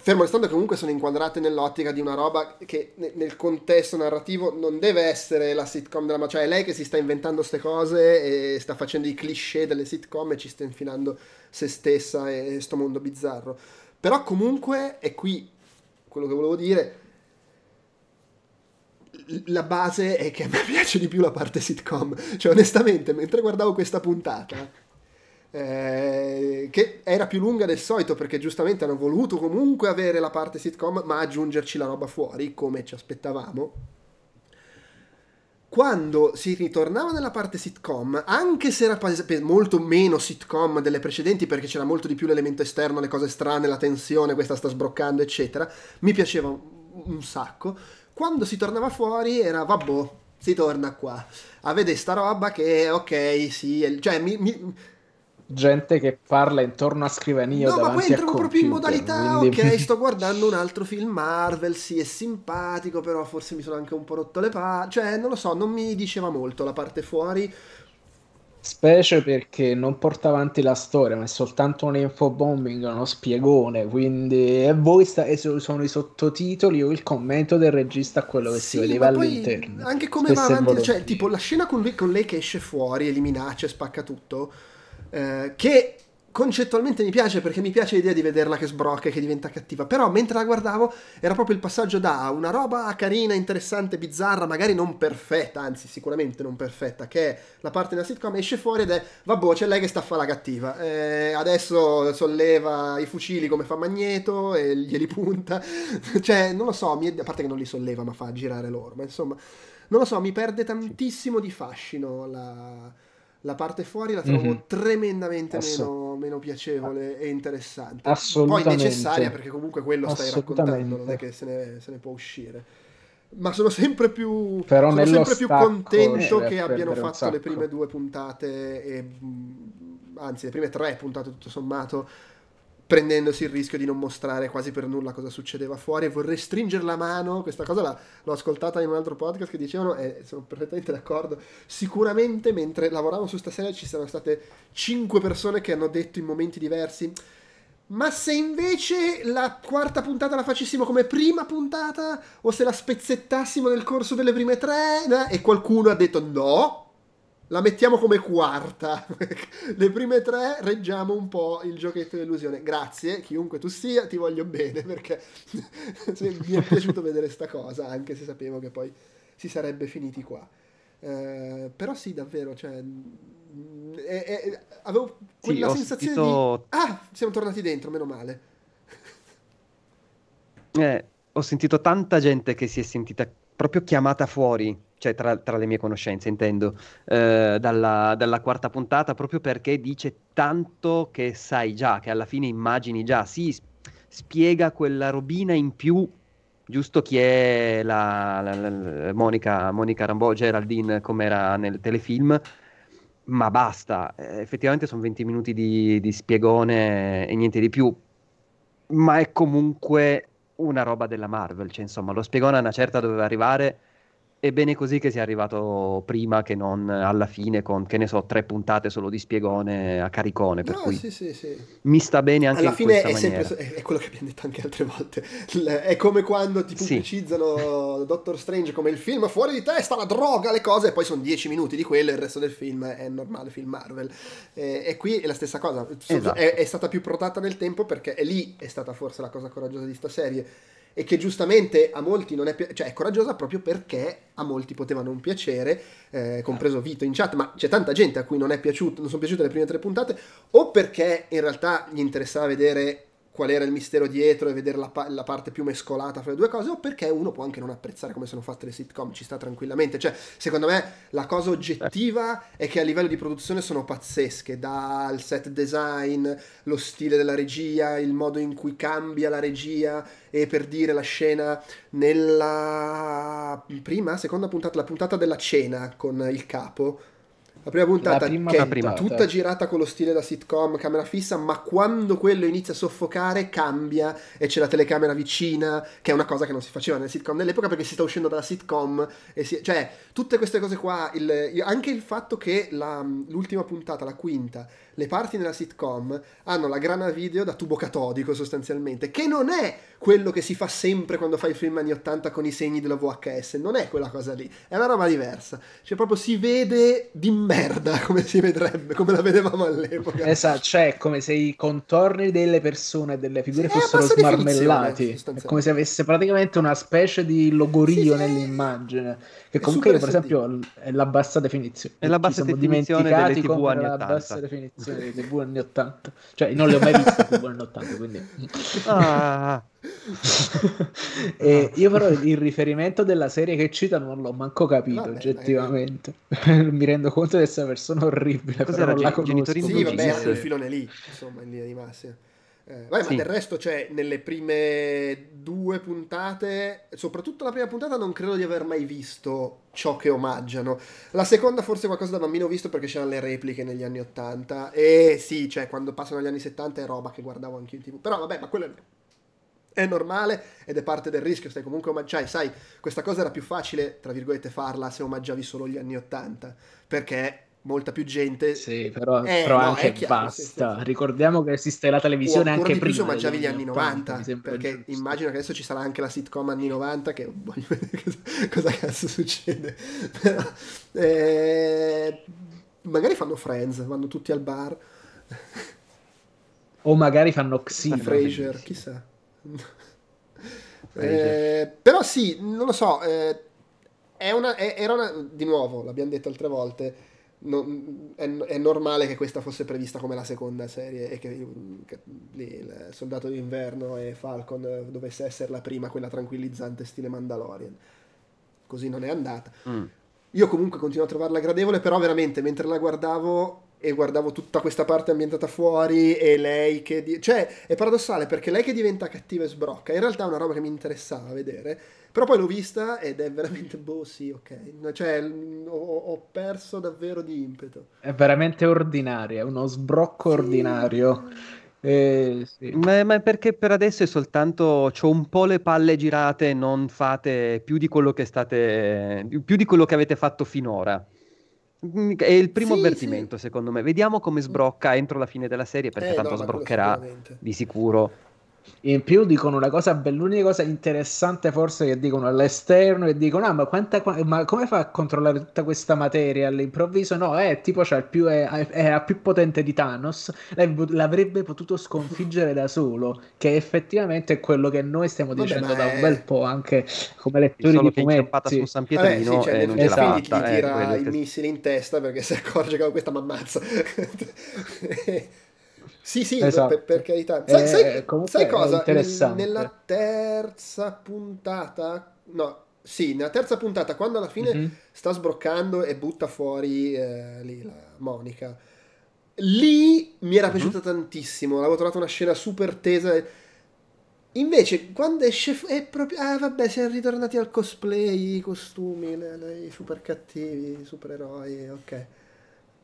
fermo restando che comunque sono inquadrate nell'ottica di una roba che nel contesto narrativo non deve essere la sitcom della... cioè è lei che si sta inventando queste cose e sta facendo i cliché delle sitcom e ci sta infilando se stessa e sto mondo bizzarro. Però comunque, è qui quello che volevo dire, la base è che a me piace di più la parte sitcom. Cioè onestamente, mentre guardavo questa puntata eh, che era più lunga del solito perché giustamente hanno voluto comunque avere la parte sitcom ma aggiungerci la roba fuori come ci aspettavamo quando si ritornava nella parte sitcom, anche se era molto meno sitcom delle precedenti perché c'era molto di più l'elemento esterno, le cose strane, la tensione, questa sta sbroccando, eccetera, mi piaceva un sacco. Quando si tornava fuori era, vabbè, si torna qua a vedere sta roba che, ok, sì, cioè mi, mi gente che parla intorno a scrivania. No, ma poi entravo proprio in modalità. Quindi... Ok, sto guardando un altro film Marvel. Sì, è simpatico, però forse mi sono anche un po' rotto le palle. Cioè, non lo so, non mi diceva molto la parte fuori. Specie perché non porta avanti la storia, ma è soltanto un infobombing, uno spiegone. Quindi, e voi sta... sono i sottotitoli o il commento del regista a quello che sì, si vedeva all'interno. Anche come va avanti, cioè, tipo la scena con, lui, con lei che esce fuori e li minaccia e spacca tutto eh, che concettualmente mi piace perché mi piace l'idea di vederla che sbrocca e che diventa cattiva, però mentre la guardavo era proprio il passaggio da una roba carina, interessante, bizzarra, magari non perfetta, anzi sicuramente non perfetta, che è la parte della sitcom, esce fuori ed è, vabbè, c'è lei che sta a fare la cattiva, eh, adesso solleva i fucili come fa Magneto e glieli punta, cioè non lo so, a parte che non li solleva ma fa girare loro, ma insomma, non lo so, mi perde tantissimo di fascino la la parte fuori la trovo mm-hmm. tremendamente meno, meno, piacevole e interessante. Poi necessaria perché comunque quello stai raccontando, non è che se ne, se ne può uscire. Ma sono sempre più, Però sono sempre più contento che abbiano fatto le prime due puntate, e, anzi le prime tre puntate tutto sommato, prendendosi il rischio di non mostrare quasi per nulla cosa succedeva fuori. E vorrei stringere la mano, questa cosa la, l'ho ascoltata in un altro podcast che dicevano e sono perfettamente d'accordo, sicuramente mentre lavoravo su questa serie ci sono state cinque persone che hanno detto in momenti diversi ma se invece la quarta puntata la facessimo come prima puntata o se la spezzettassimo nel corso delle prime tre eh? e qualcuno ha detto no la mettiamo come quarta. Le prime tre reggiamo un po' il giochetto dell'illusione. Grazie, chiunque tu sia, ti voglio bene perché mi è piaciuto vedere sta cosa, anche se sapevo che poi si sarebbe finiti qua. Eh, però sì, davvero, cioè, eh, eh, avevo quella sì, sensazione sentito... di... Ah, siamo tornati dentro, meno male. Eh, ho sentito tanta gente che si è sentita proprio chiamata fuori cioè tra, tra, le mie conoscenze intendo, eh, dalla, dalla, quarta puntata, proprio perché dice tanto che sai già, che alla fine immagini già, si spiega quella robina in più, giusto chi è la, la, la Monica, Monica Rambeau, Geraldine come era nel telefilm, ma basta, eh, effettivamente sono 20 minuti di, di spiegone e niente di più, ma è comunque una roba della Marvel, cioè insomma lo spiegone a una certa doveva arrivare è bene così che sia arrivato prima che non alla fine con, che ne so, tre puntate solo di spiegone a caricone. Per no, cui sì, sì, sì. mi sta bene anche alla in fine è sempre, è quello che abbiamo detto anche altre volte. È come quando ti pubblicizzano Doctor Strange come il film fuori di testa, la droga, le cose, e poi sono dieci minuti di quello e il resto del film è normale film Marvel. E, e qui è la stessa cosa. Esatto. È, è stata più protata nel tempo perché è lì è stata forse la cosa coraggiosa di sta serie e che giustamente a molti non è pi- cioè è coraggiosa proprio perché a molti poteva non piacere, eh, compreso Vito in chat, ma c'è tanta gente a cui non è piaciuto, non sono piaciute le prime tre puntate, o perché in realtà gli interessava vedere qual era il mistero dietro e vedere la, pa- la, parte più mescolata fra le due cose, o perché uno può anche non apprezzare come sono fatte le sitcom, ci sta tranquillamente. Cioè, secondo me la cosa oggettiva è che a livello di produzione sono pazzesche, dal set design, lo stile della regia, il modo in cui cambia la regia e per dire la scena nella prima, seconda puntata, la puntata della cena con il capo la prima puntata la prima che è tutta girata con lo stile da sitcom, camera fissa, ma quando quello inizia a soffocare cambia e c'è la telecamera vicina, che è una cosa che non si faceva nel sitcom nell'epoca perché si sta uscendo dalla sitcom. E si, cioè, tutte queste cose qua, il, anche il fatto che la, l'ultima puntata, la quinta, le parti nella sitcom hanno la grana video da tubo catodico sostanzialmente, che non è quello che si fa sempre quando fai i film anni 80 con i segni della VHS, non è quella cosa lì, è una roba diversa. Cioè proprio si vede di merda come si vedrebbe, come la vedevamo all'epoca. Esatto, cioè come se i contorni delle persone e delle figure sì, fossero smarmellati, è come se avesse praticamente una specie di logorio sì, nell'immagine, che comunque per esempio è la bassa definizione. È la bassa definizione delle TV anni 80. la bassa definizione delle TV anni 80. Cioè, non le ho mai viste TV anni 80, quindi... Ah. e io però il riferimento della serie che cita non l'ho manco capito vabbè, oggettivamente. Mi rendo conto di essere una persona orribile. Cos'era però gen- genitori Sì, vabbè, il filone lì, insomma, in linea di massima. Eh, vai, sì. ma del resto, cioè, nelle prime due puntate, soprattutto la prima puntata, non credo di aver mai visto ciò che omaggiano. La seconda, forse qualcosa da bambino ho visto perché c'erano le repliche negli anni 80. E sì, cioè, quando passano agli anni 70 è roba che guardavo anche in tv. Però, vabbè, ma quello è normale ed è parte del rischio. Stai comunque omaggiando. Sai, questa cosa era più facile, tra virgolette, farla se omaggiavi solo gli anni 80. Perché molta più gente. Sì, però, eh, però no, anche chiaro, basta. Sì, sì. Ricordiamo che esiste la televisione anche di prima. Più mangiavi gli anni 90, 90 perché giusto. immagino che adesso ci sarà anche la sitcom anni 90 che voglio vedere cosa, cosa cazzo succede. Però, eh, magari fanno Friends, vanno tutti al bar. O magari fanno Xena. Fraser, chissà. eh, però sì, non lo so. Eh, è una, è, era una, di nuovo, l'abbiamo detto altre volte non, è, è, normale che questa fosse prevista come la seconda serie e che, che lì, il Soldato d'inverno e Falcon dovesse essere la prima, quella tranquillizzante stile Mandalorian. Così non è andata. Mm. Io comunque continuo a trovarla gradevole, però veramente mentre la guardavo e guardavo tutta questa parte ambientata fuori e lei che... Di... Cioè, è paradossale perché lei che diventa cattiva e sbrocca, in realtà è una roba che mi interessava vedere, però poi l'ho vista ed è veramente, boh, sì, ok. Cioè, ho, ho perso davvero di impeto. È veramente ordinaria, è uno sbrocco sì. ordinario. Eh, sì. ma, ma, perché per adesso è soltanto ho un po' le palle girate, non fate più di quello che state più di quello che avete fatto finora. Mm, è il primo sì, avvertimento, sì. secondo me. Vediamo come sbrocca entro la fine della serie, perché eh, tanto no, sbroccherà di sicuro. In più dicono una cosa bella, l'unica cosa interessante forse che dicono all'esterno e dicono ah ma, quanta, ma come fa a controllare tutta questa materia all'improvviso? No, è tipo cioè, più, è, è, più potente di Thanos, l'avrebbe potuto sconfiggere da solo, che effettivamente è quello che noi stiamo Vabbè, dicendo da un bel po' anche come lettori di fumetti. su San Pietrino Vabbè, sì, cioè, e non esatto, gli tira eh, i missili in testa perché si accorge che questa mi ammazza. Sì, sì, esatto. per, per, carità. Sai, eh, sai, sai cosa? Nella terza puntata, no, sì, nella terza puntata, quando alla fine mm-hmm. sta sbroccando e butta fuori eh, lì la Monica, lì mi era mm-hmm. piaciuta tantissimo. L'avevo trovata una scena super tesa. Invece, quando esce, è proprio. Ah, vabbè, siamo ritornati al cosplay, i costumi, i super cattivi, i supereroi, ok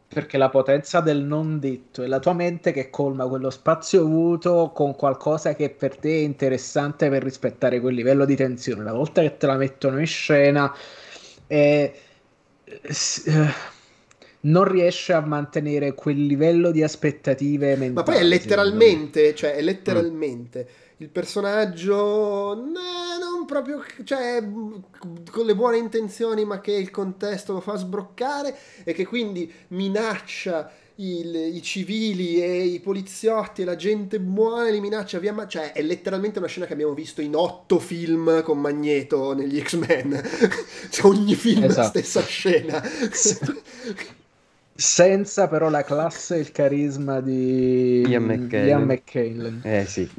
perché la potenza del non detto è la tua mente che colma quello spazio vuoto con qualcosa che per te è interessante per rispettare quel livello di tensione. Una volta che te la mettono in scena, eh, eh, non riesce a mantenere quel livello di aspettative mentali. Ma poi è letteralmente, cioè è letteralmente. Mm il personaggio no, non proprio cioè con le buone intenzioni ma che il contesto lo fa sbroccare e che quindi minaccia il, i civili e i poliziotti e la gente buona li minaccia via ma cioè è letteralmente una scena che abbiamo visto in otto film con Magneto negli X-Men cioè, ogni film esatto. è la stessa scena senza però la classe e il carisma di Ian McKellen. Ian McKellen. Eh sì.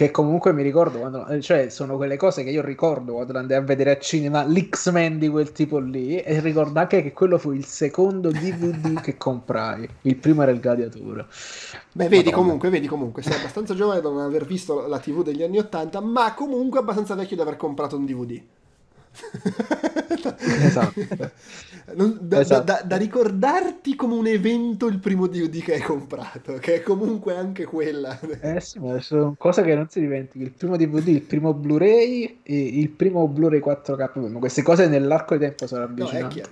Che comunque mi ricordo quando, cioè, sono quelle cose che io ricordo quando andai a vedere al cinema l'X-Men di quel tipo lì. E ricordo anche che quello fu il secondo DVD che comprai. Il primo era il Gladiatore. Beh, vedi comunque, vedi comunque, sei abbastanza giovane da non aver visto la TV degli anni 80, ma comunque abbastanza vecchio da aver comprato un DVD. Esatto. Non- da, Esatto. da- da- da ricordarti come un evento il primo DVD che hai comprato, che è comunque anche quella. Eh sì, ma sono cose che non si dimentichi. Il primo DVD, il primo Blu-ray e il primo Blu-ray 4K. Ma queste cose nell'arco di tempo sono No, avvicinate. chiaro.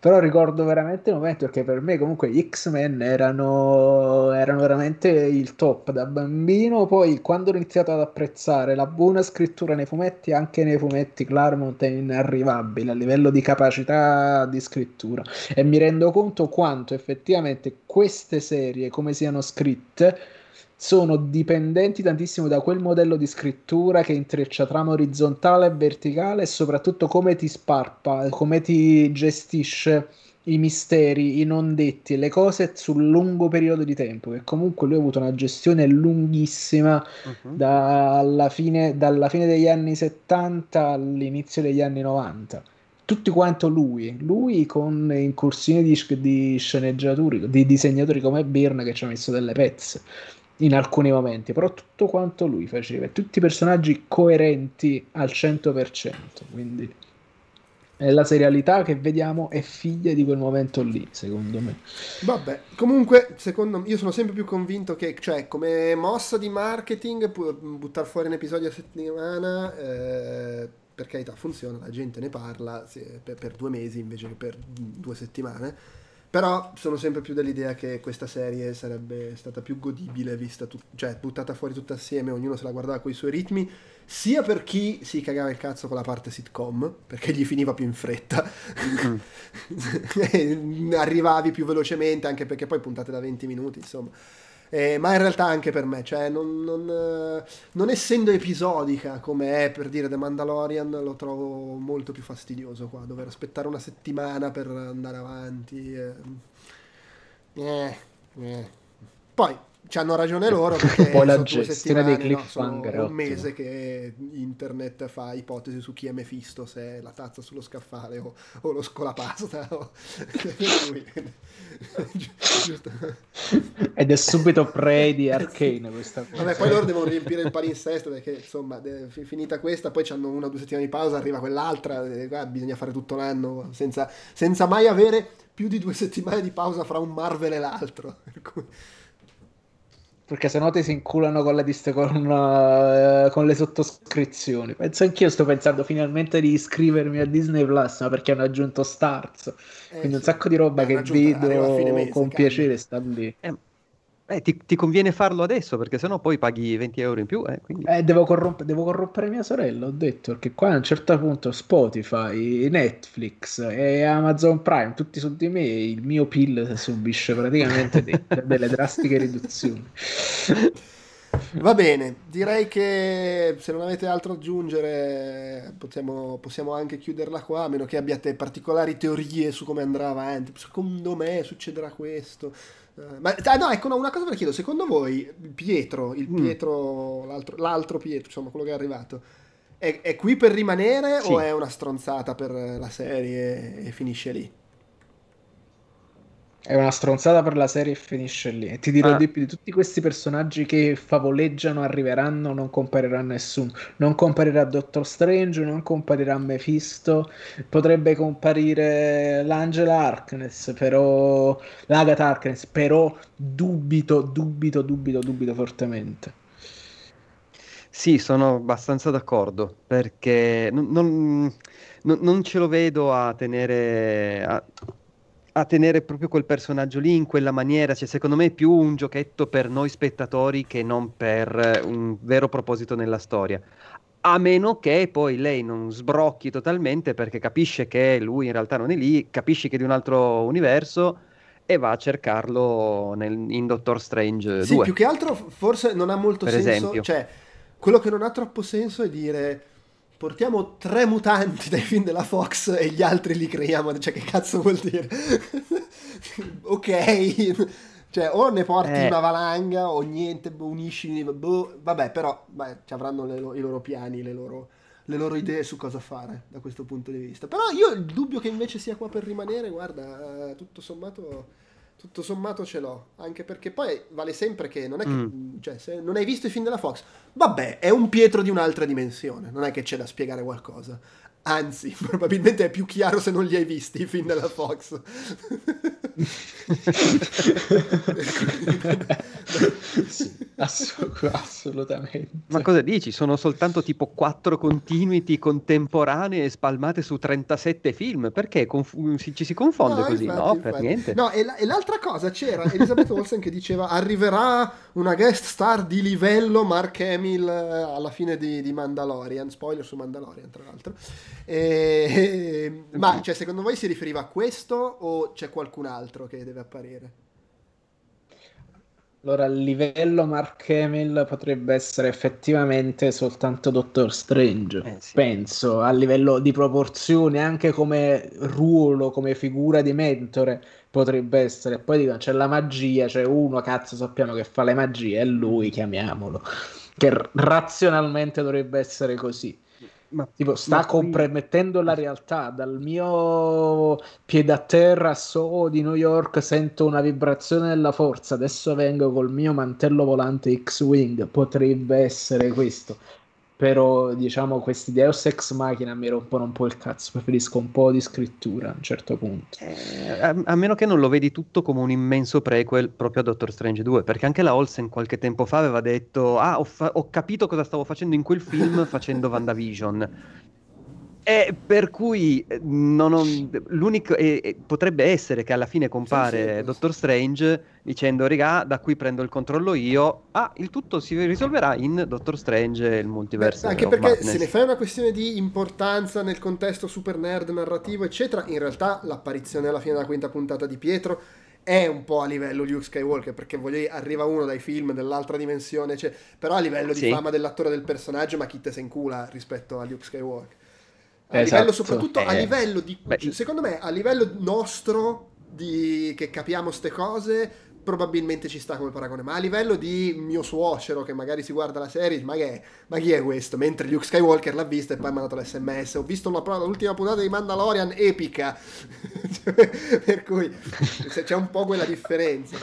Però ricordo veramente il momento perché per me comunque gli X-Men erano, erano veramente il top da bambino. Poi quando ho iniziato ad apprezzare la buona scrittura nei fumetti, anche nei fumetti Claremont è inarrivabile a livello di capacità di scrittura. E mi rendo conto quanto effettivamente queste serie, come siano scritte, sono dipendenti tantissimo da quel modello di scrittura che intreccia trama orizzontale e verticale e soprattutto come ti sparpa, come ti gestisce i misteri, i non detti, le cose sul lungo periodo di tempo, che comunque lui ha avuto una gestione lunghissima Mhm. dalla fine, dalla fine degli anni 70 all'inizio degli anni 90. Tutti quanto lui, lui con incursioni di, di sceneggiatori, di disegnatori come Byrne che ci ha messo delle pezze in alcuni momenti, però tutto quanto lui faceva, tutti personaggi coerenti al 100%, quindi è la serialità che vediamo è figlia di quel momento lì, secondo me. Vabbè, comunque, secondo me, io sono sempre più convinto che, cioè, come mossa di marketing, buttare fuori un episodio a settimana, eh, per carità, funziona, la gente ne parla sì, per, per due mesi invece che per due settimane. Però sono sempre più dell'idea che questa serie sarebbe stata più godibile vista, tut- cioè buttata fuori tutta assieme, ognuno se la guardava con i suoi ritmi, sia per chi si cagava il cazzo con la parte sitcom, perché gli finiva più in fretta, E arrivavi più velocemente, anche perché poi puntate da 20 minuti, insomma. Eh, ma in realtà anche per me, cioè non, non, eh, non essendo episodica come è per dire The Mandalorian, lo trovo molto più fastidioso qua, dover aspettare una settimana per andare avanti. eh. Eh, eh. Poi ci hanno ragione loro perché Poi la gestione dei no? Cliffhanger è un mese che internet fa ipotesi su chi è Mephisto, se è la tazza sullo scaffale o, o lo scolapasta. O... Ed è subito prey di Arcane questa cosa. Vabbè, poi loro devono riempire il palinsesto perché insomma, finita questa, poi hanno una o due settimane di pausa, arriva quell'altra, e qua bisogna fare tutto l'anno senza, senza mai avere più di due settimane di pausa fra un Marvel e l'altro. Per cui- Perché sennò ti si inculano con, con, eh, con le sottoscrizioni. Penso anch'io sto pensando finalmente di iscrivermi a Disney Plus, ma perché hanno aggiunto Stars. Eh, Quindi un sacco di roba che hanno aggiunto- arriva a fine vedo mese, con cambia. piacere sta lì. Eh, ti, ti conviene farlo adesso perché sennò poi paghi 20 euro in più. Eh, quindi... Eh, devo, corromp- devo corrompere mia sorella, ho detto, perché qua a un certo punto Spotify, Netflix e Amazon Prime, tutti su di me, il mio PIL subisce praticamente de- delle drastiche riduzioni. Va bene, direi che se non avete altro da aggiungere possiamo, possiamo anche chiuderla qua, a meno che abbiate particolari teorie su come andrà avanti. Secondo me succederà questo. Eh, ma ah, no, ecco, no, una cosa ve la chiedo, secondo voi Pietro, il Mm. Pietro, l'altro, l'altro Pietro, insomma quello che è arrivato, è, è qui per rimanere Sì. o è una stronzata per la serie e finisce lì? È una stronzata per la serie e finisce lì. E ti dirò Ah. di più, di tutti questi personaggi che favoleggiano, arriveranno, non comparirà nessuno. Non comparirà Doctor Strange, non comparirà Mephisto, potrebbe comparire l'Angela Harkness, però l'Agatha Harkness, però dubito, dubito, dubito, dubito fortemente. Sì, sono abbastanza d'accordo perché non, non- non- ce lo vedo a tenere, a, a tenere proprio quel personaggio lì in quella maniera. Cioè, secondo me è più un giochetto per noi spettatori che non per un vero proposito nella storia. A meno che poi lei non sbrocchi totalmente perché capisce che lui in realtà non è lì, capisce che è di un altro universo e va a cercarlo nel- in Doctor Strange Sì, 2. più che altro forse non ha molto Per senso, esempio. cioè quello che non ha troppo senso è dire portiamo tre mutanti dai film della Fox e gli altri li creiamo, cioè che cazzo vuol dire? ok, cioè o ne porti Eh. una valanga o niente, boh, unisci, boh, vabbè però beh, ci avranno lo- i loro piani, le loro, le loro idee su cosa fare da questo punto di vista. Però io il dubbio che invece sia qua per rimanere, guarda, eh, tutto sommato... Tutto sommato ce l'ho, anche perché poi vale sempre che non è che, Mm. cioè, se non hai visto i film della Fox, vabbè, è un Pietro di un'altra dimensione, non è che c'è da spiegare qualcosa. Anzi, probabilmente è più chiaro se non li hai visti i film della Fox. Sì, assolutamente. Ma cosa dici? Sono soltanto tipo quattro continuity contemporanee spalmate su 37 film. Perché conf- ci si confonde No, così? infatti, no, per infatti. niente. No, e, la- e l'altra cosa c'era Elizabeth Olsen che diceva arriverà una guest star di livello Mark Hamill eh, alla fine di, di Mandalorian, spoiler su Mandalorian tra l'altro. E- ma cioè, secondo voi si riferiva a questo o c'è qualcun altro che deve apparire? Allora, a livello Mark Hamill potrebbe essere effettivamente soltanto Doctor Strange, Eh, sì. penso, a livello di proporzioni, anche come ruolo, come figura di mentore, potrebbe essere. Poi dicono, c'è la magia, c'è uno, cazzo, sappiamo che fa le magie, è lui, chiamiamolo. Che razionalmente dovrebbe essere così. Ma, Tipo, sta ma qui- compromettendo la realtà. Dal mio piede a terra so di New York sento una vibrazione della forza. Adesso vengo col mio mantello volante X-Wing. Potrebbe essere questo. Però, diciamo, questi Deus Ex Machina mi rompono un po' il cazzo. Preferisco un po' di scrittura a un certo punto. Eh, a, a meno che non lo vedi tutto come un immenso prequel proprio a Doctor Strange 2, perché anche la Olsen qualche tempo fa aveva detto: Ah, ho, fa- ho capito cosa stavo facendo in quel film facendo WandaVision. E per cui eh, non ho- l'unico e- e potrebbe essere che alla fine compare Sì, sì. Doctor Strange dicendo: Regà, da qui prendo il controllo io. Ah, il tutto si risolverà in Doctor Strange e il multiverso. Beh, anche perché Madness. se ne fai una questione di importanza nel contesto super nerd narrativo, eccetera, in realtà l'apparizione alla fine della quinta puntata di Pietro è un po' a livello Luke Skywalker, perché voglio dire, arriva uno dai film dell'altra dimensione, cioè, però a livello di Sì. fama dell'attore del personaggio, ma chi te se incula rispetto a Luke Skywalker. A Esatto. livello soprattutto a Eh, livello di beh, cioè, secondo me a livello nostro di che capiamo ste cose probabilmente ci sta come paragone ma a livello di mio suocero che magari si guarda la serie ma, che ma chi è questo? Mentre Luke Skywalker l'ha vista e poi ha mandato l'sms. Ho visto la l'ultima puntata di Mandalorian epica. Per cui c'è un po' quella differenza.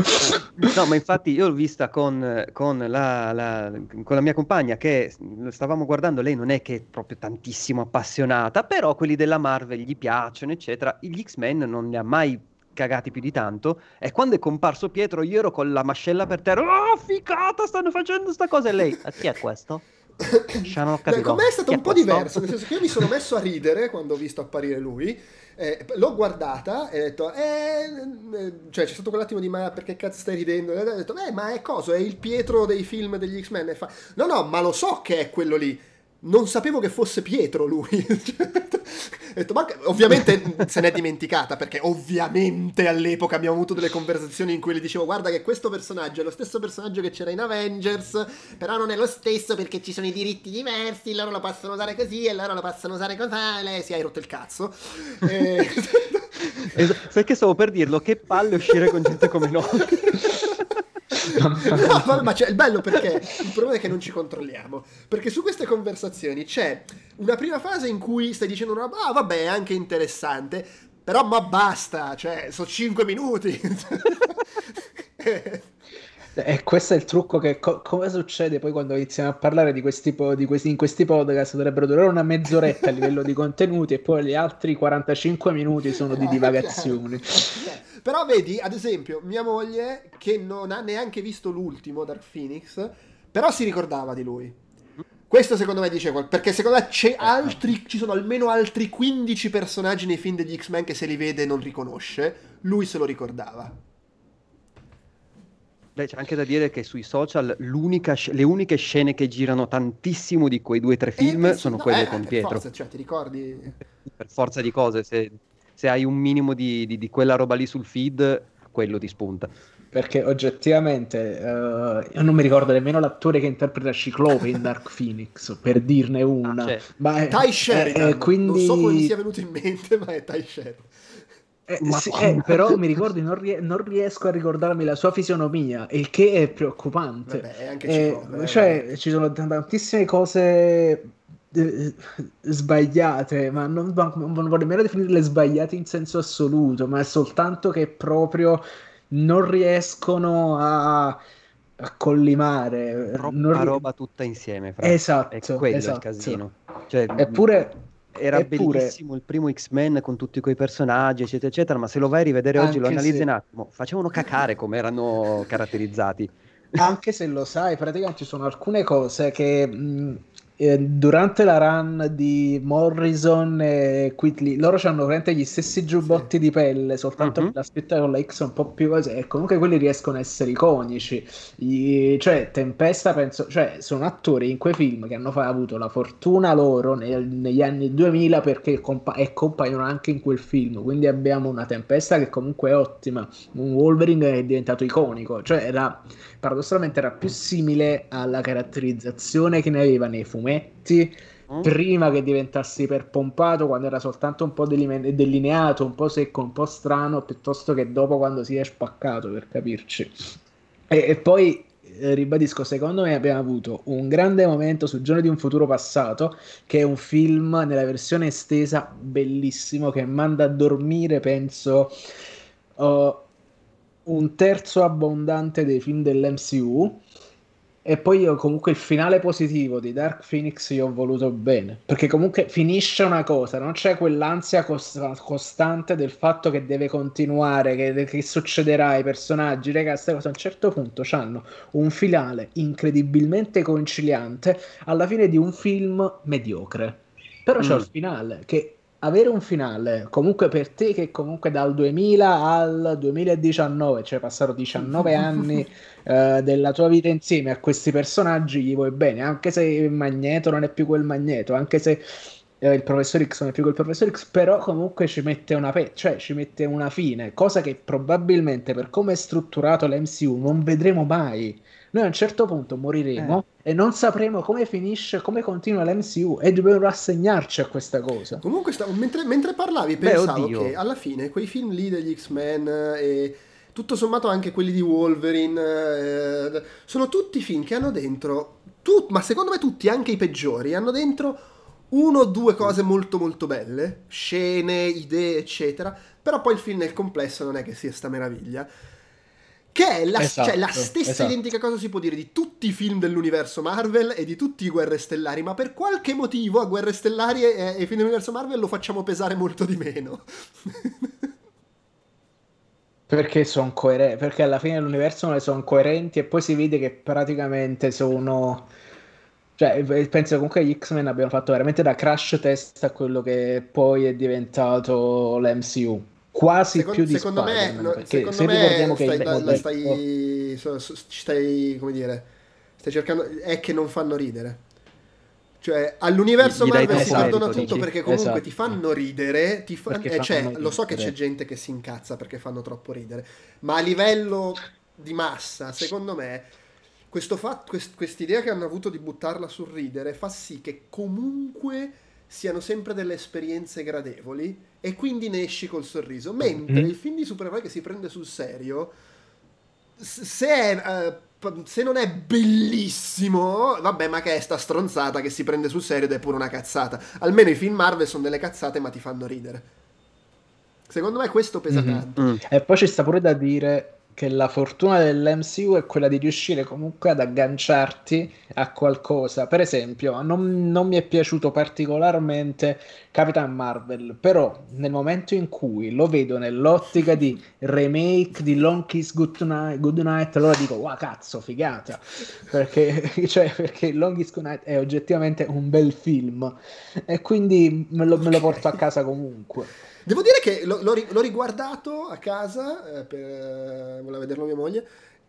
No, ma infatti io l'ho vista con, con la, la- con la mia compagna che stavamo guardando, lei non è che è proprio tantissimo appassionata, però quelli della Marvel gli piacciono, eccetera. Gli X-Men non li ha mai cagati più di tanto e quando è comparso Pietro io ero con la mascella per terra, oh figata, stanno facendo sta cosa e lei, "Ah, chi è questo? Cioè, Beh, con me è stato Chi un po' questo?" diverso, nel senso che io mi sono messo a ridere quando ho visto apparire lui. eh, l'ho guardata e ho detto, eh, eh, cioè c'è stato quell'attimo di ma perché cazzo stai ridendo? E ho detto, eh, ma è cosa? È il Pietro dei film degli X-Men? E fa, no, no, ma lo so che è quello lì. Non sapevo che fosse Pietro lui. Ho detto, ma ovviamente se n'è dimenticata perché ovviamente all'epoca abbiamo avuto delle conversazioni in cui le dicevo guarda che questo personaggio è lo stesso personaggio che c'era in Avengers però non è lo stesso perché ci sono i diritti diversi loro lo possono usare così e loro lo possono usare così lei si hai rotto il cazzo E- Es- sai che stavo per dirlo, che palle uscire con gente come noi. No, vabbè, ma c'è il bello perché il problema è che non ci controlliamo. Perché su queste conversazioni c'è una prima fase in cui stai dicendo una roba, ah, vabbè, è anche interessante, però ma basta, cioè, sono 5 minuti. E questo è il trucco che co- come succede poi quando iniziamo a parlare di questi, po- di questi, in questi podcast dovrebbero durare una mezz'oretta a livello di contenuti e poi gli altri 45 minuti sono di Eh, divagazioni. Però vedi, ad esempio, mia moglie che non ha neanche visto l'ultimo Dark Phoenix, però si ricordava di lui. Questo secondo me dice qualcosa, perché secondo me c'è altri, ci sono almeno altri 15 personaggi nei film degli X-Men che se li vede non riconosce, lui se lo ricordava. Beh, c'è anche da dire che sui social sc- le uniche scene che girano tantissimo di quei due o tre film Eh, sono no, quelle eh, con per Pietro. forza, cioè, ti ricordi? Per forza di cose, se, se hai un minimo di, di- di quella roba lì sul feed, quello ti spunta. perché oggettivamente uh, io non mi ricordo nemmeno l'attore che interpreta Ciclope in Dark Phoenix, per dirne una. Ah, certo. ma è, Ty Sheridan, è, quindi... non so come mi sia venuto in mente, ma è Ty Sheridan. Eh, sì, eh, però mi ricordi, non, ries- non, riesco a ricordarmi la sua fisionomia, il che è preoccupante. Vabbè, è anche eh, cioè, ci sono tantissime cose eh, sbagliate, ma non, non voglio nemmeno definirle sbagliate in senso assoluto, ma è soltanto che proprio non riescono a, a collimare. Troppa non... roba tutta insieme. Fra. Esatto. È quello esatto. il casino. Cioè, Eppure... Era Eppure... bellissimo il primo X-Men con tutti quei personaggi, eccetera, eccetera, ma se lo vai a rivedere oggi, lo analizzi sì. un attimo, facevano cacare come erano caratterizzati. Anche se lo sai, praticamente ci sono alcune cose che mh, eh, durante la run di Morrison e Quitley, loro hanno veramente gli stessi giubbotti sì. di pelle, soltanto uh-huh. la scritta con la X un po' più così, e comunque quelli riescono a essere iconici. I, cioè, Tempesta, penso, cioè, sono attori in quei film che hanno fa- avuto la fortuna loro nel, negli anni 2000 perché compa- e compaiono anche in quel film. Quindi abbiamo una Tempesta che comunque è ottima, un Wolverine che è diventato iconico, cioè era paradossalmente era più simile alla caratterizzazione che ne aveva nei fumetti mm. prima che diventasse iperpompato quando era soltanto un po' delineato, un po' secco, un po' strano, piuttosto che dopo quando si è spaccato per capirci. E, e poi eh, ribadisco, secondo me abbiamo avuto un grande momento su Giorno di un futuro passato, che è un film nella versione estesa bellissimo che manda a dormire, penso. Uh, un terzo abbondante dei film dell'MCU. E poi io comunque il finale positivo di Dark Phoenix io ho voluto bene, perché comunque finisce una cosa, non c'è quell'ansia cost- costante del fatto che deve continuare, che, che succederà ai personaggi, raga, queste cose a un certo punto hanno un finale incredibilmente conciliante alla fine di un film mediocre. Però mm. c'è il finale che avere un finale, comunque per te che comunque dal 2000 al 2019, cioè passato 19 anni eh, della tua vita insieme a questi personaggi, gli vuoi bene, anche se il Magneto non è più quel Magneto, anche se eh, il professor X non è più quel professor X, però comunque ci mette una pe- cioè ci mette una fine, cosa che probabilmente per come è strutturato l'MCU non vedremo mai noi a un certo punto moriremo eh. e non sapremo come finisce, come continua l'MCU e dobbiamo rassegnarci a questa cosa. Comunque, stavo, mentre, mentre, parlavi, pensavo Beh, che alla fine quei film lì degli X-Men e tutto sommato anche quelli di Wolverine eh, sono tutti film che hanno dentro, tut, ma secondo me tutti, anche i peggiori, hanno dentro uno o due cose molto molto belle, scene, idee, eccetera, però poi il film nel complesso non è che sia sta meraviglia. Che è la, esatto, cioè, la stessa esatto. identica cosa si può dire di tutti i film dell'universo Marvel e di tutti i Guerre Stellari, ma per qualche motivo a Guerre Stellari e, e film dell'universo Marvel lo facciamo pesare molto di meno. perché sono coerenti, perché alla fine dell'universo non sono coerenti e poi si vede che praticamente sono... Cioè, penso comunque gli X-Men abbiano fatto veramente da crash test a quello che poi è diventato l'MCU quasi secondo, più di secondo Spider-Man, me, perché secondo se me ricordiamo stai, che la, la stai, so, so, stai, come dire, stai cercando, è che non fanno ridere. Cioè, all'universo Gli Marvel si perdono tutto dici? perché comunque esatto. ti fanno ridere, ti fa... eh, cioè, lo so che c'è gente che si incazza perché fanno troppo ridere, ma a livello di massa, secondo me, quest, quest'idea che hanno avuto di buttarla sul ridere fa sì che comunque siano sempre delle esperienze gradevoli e quindi ne esci col sorriso. Mentre mm-hmm. il film di supereroi che si prende sul serio, se, è, uh, se non è bellissimo, vabbè, ma che è sta stronzata che si prende sul serio ed è pure una cazzata. Almeno i film Marvel sono delle cazzate, ma ti fanno ridere. Secondo me questo pesa mm-hmm. tanto. Mm. E poi ci sta pure da dire che la fortuna dell'MCU è quella di riuscire comunque ad agganciarti a qualcosa. Per esempio, non, non, mi è piaciuto particolarmente Capitan Marvel, però nel momento in cui lo vedo nell'ottica di remake di Long Kiss Good Night, Good Night allora dico, wow cazzo, figata, perché, cioè, perché Long Kiss Good Night è oggettivamente un bel film e quindi me lo, me lo porto a casa comunque. Devo dire che l'ho, l'ho riguardato a casa, eh, per, eh, voleva vederlo mia moglie,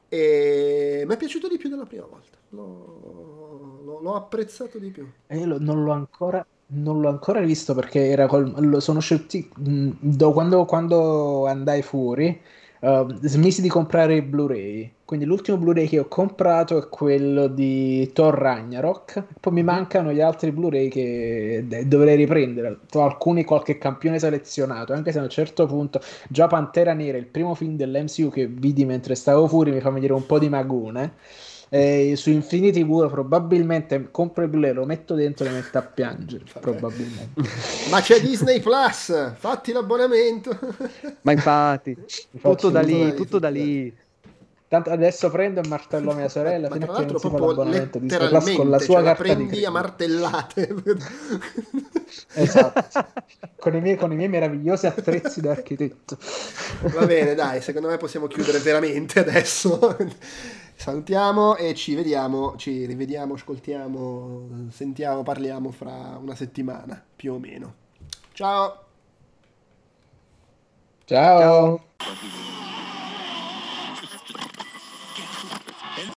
e mi è piaciuto di più della prima volta. L'ho, l'ho, l'ho apprezzato di più. E io non l'ho ancora non l'ho ancora visto perché era col, sono scettico. Mm, quando, quando, andai fuori, uh, uh, smisi di comprare i Blu-ray. Quindi l'ultimo Blu-ray che ho comprato è quello di Thor Ragnarok. Poi mi mancano gli altri Blu-ray che dovrei riprendere. Alcuni qualche campione selezionato, anche se a un certo punto già Pantera Nera, il primo film dell'MCU che vidi mentre stavo fuori, mi fa venire un po' di magone. Eh, su Infinity War probabilmente compro il Blu-ray, lo metto dentro e lo metto a piangere. Probabilmente. Ma c'è Disney Plus, fatti l'abbonamento. Ma infatti, tutto da lì, tutto da lì. Tanto adesso prendo e martello mia sorella. Ma fino tra l'altro proprio letteralmente con la sua cioè, carta prendi a martellate. esatto. Con i, miei, con i miei meravigliosi attrezzi da architetto. Va bene, dai, secondo me possiamo chiudere veramente adesso. Salutiamo e ci vediamo, ci rivediamo, ascoltiamo, sentiamo, parliamo fra una settimana, più o meno. Ciao! Ciao! Ciao.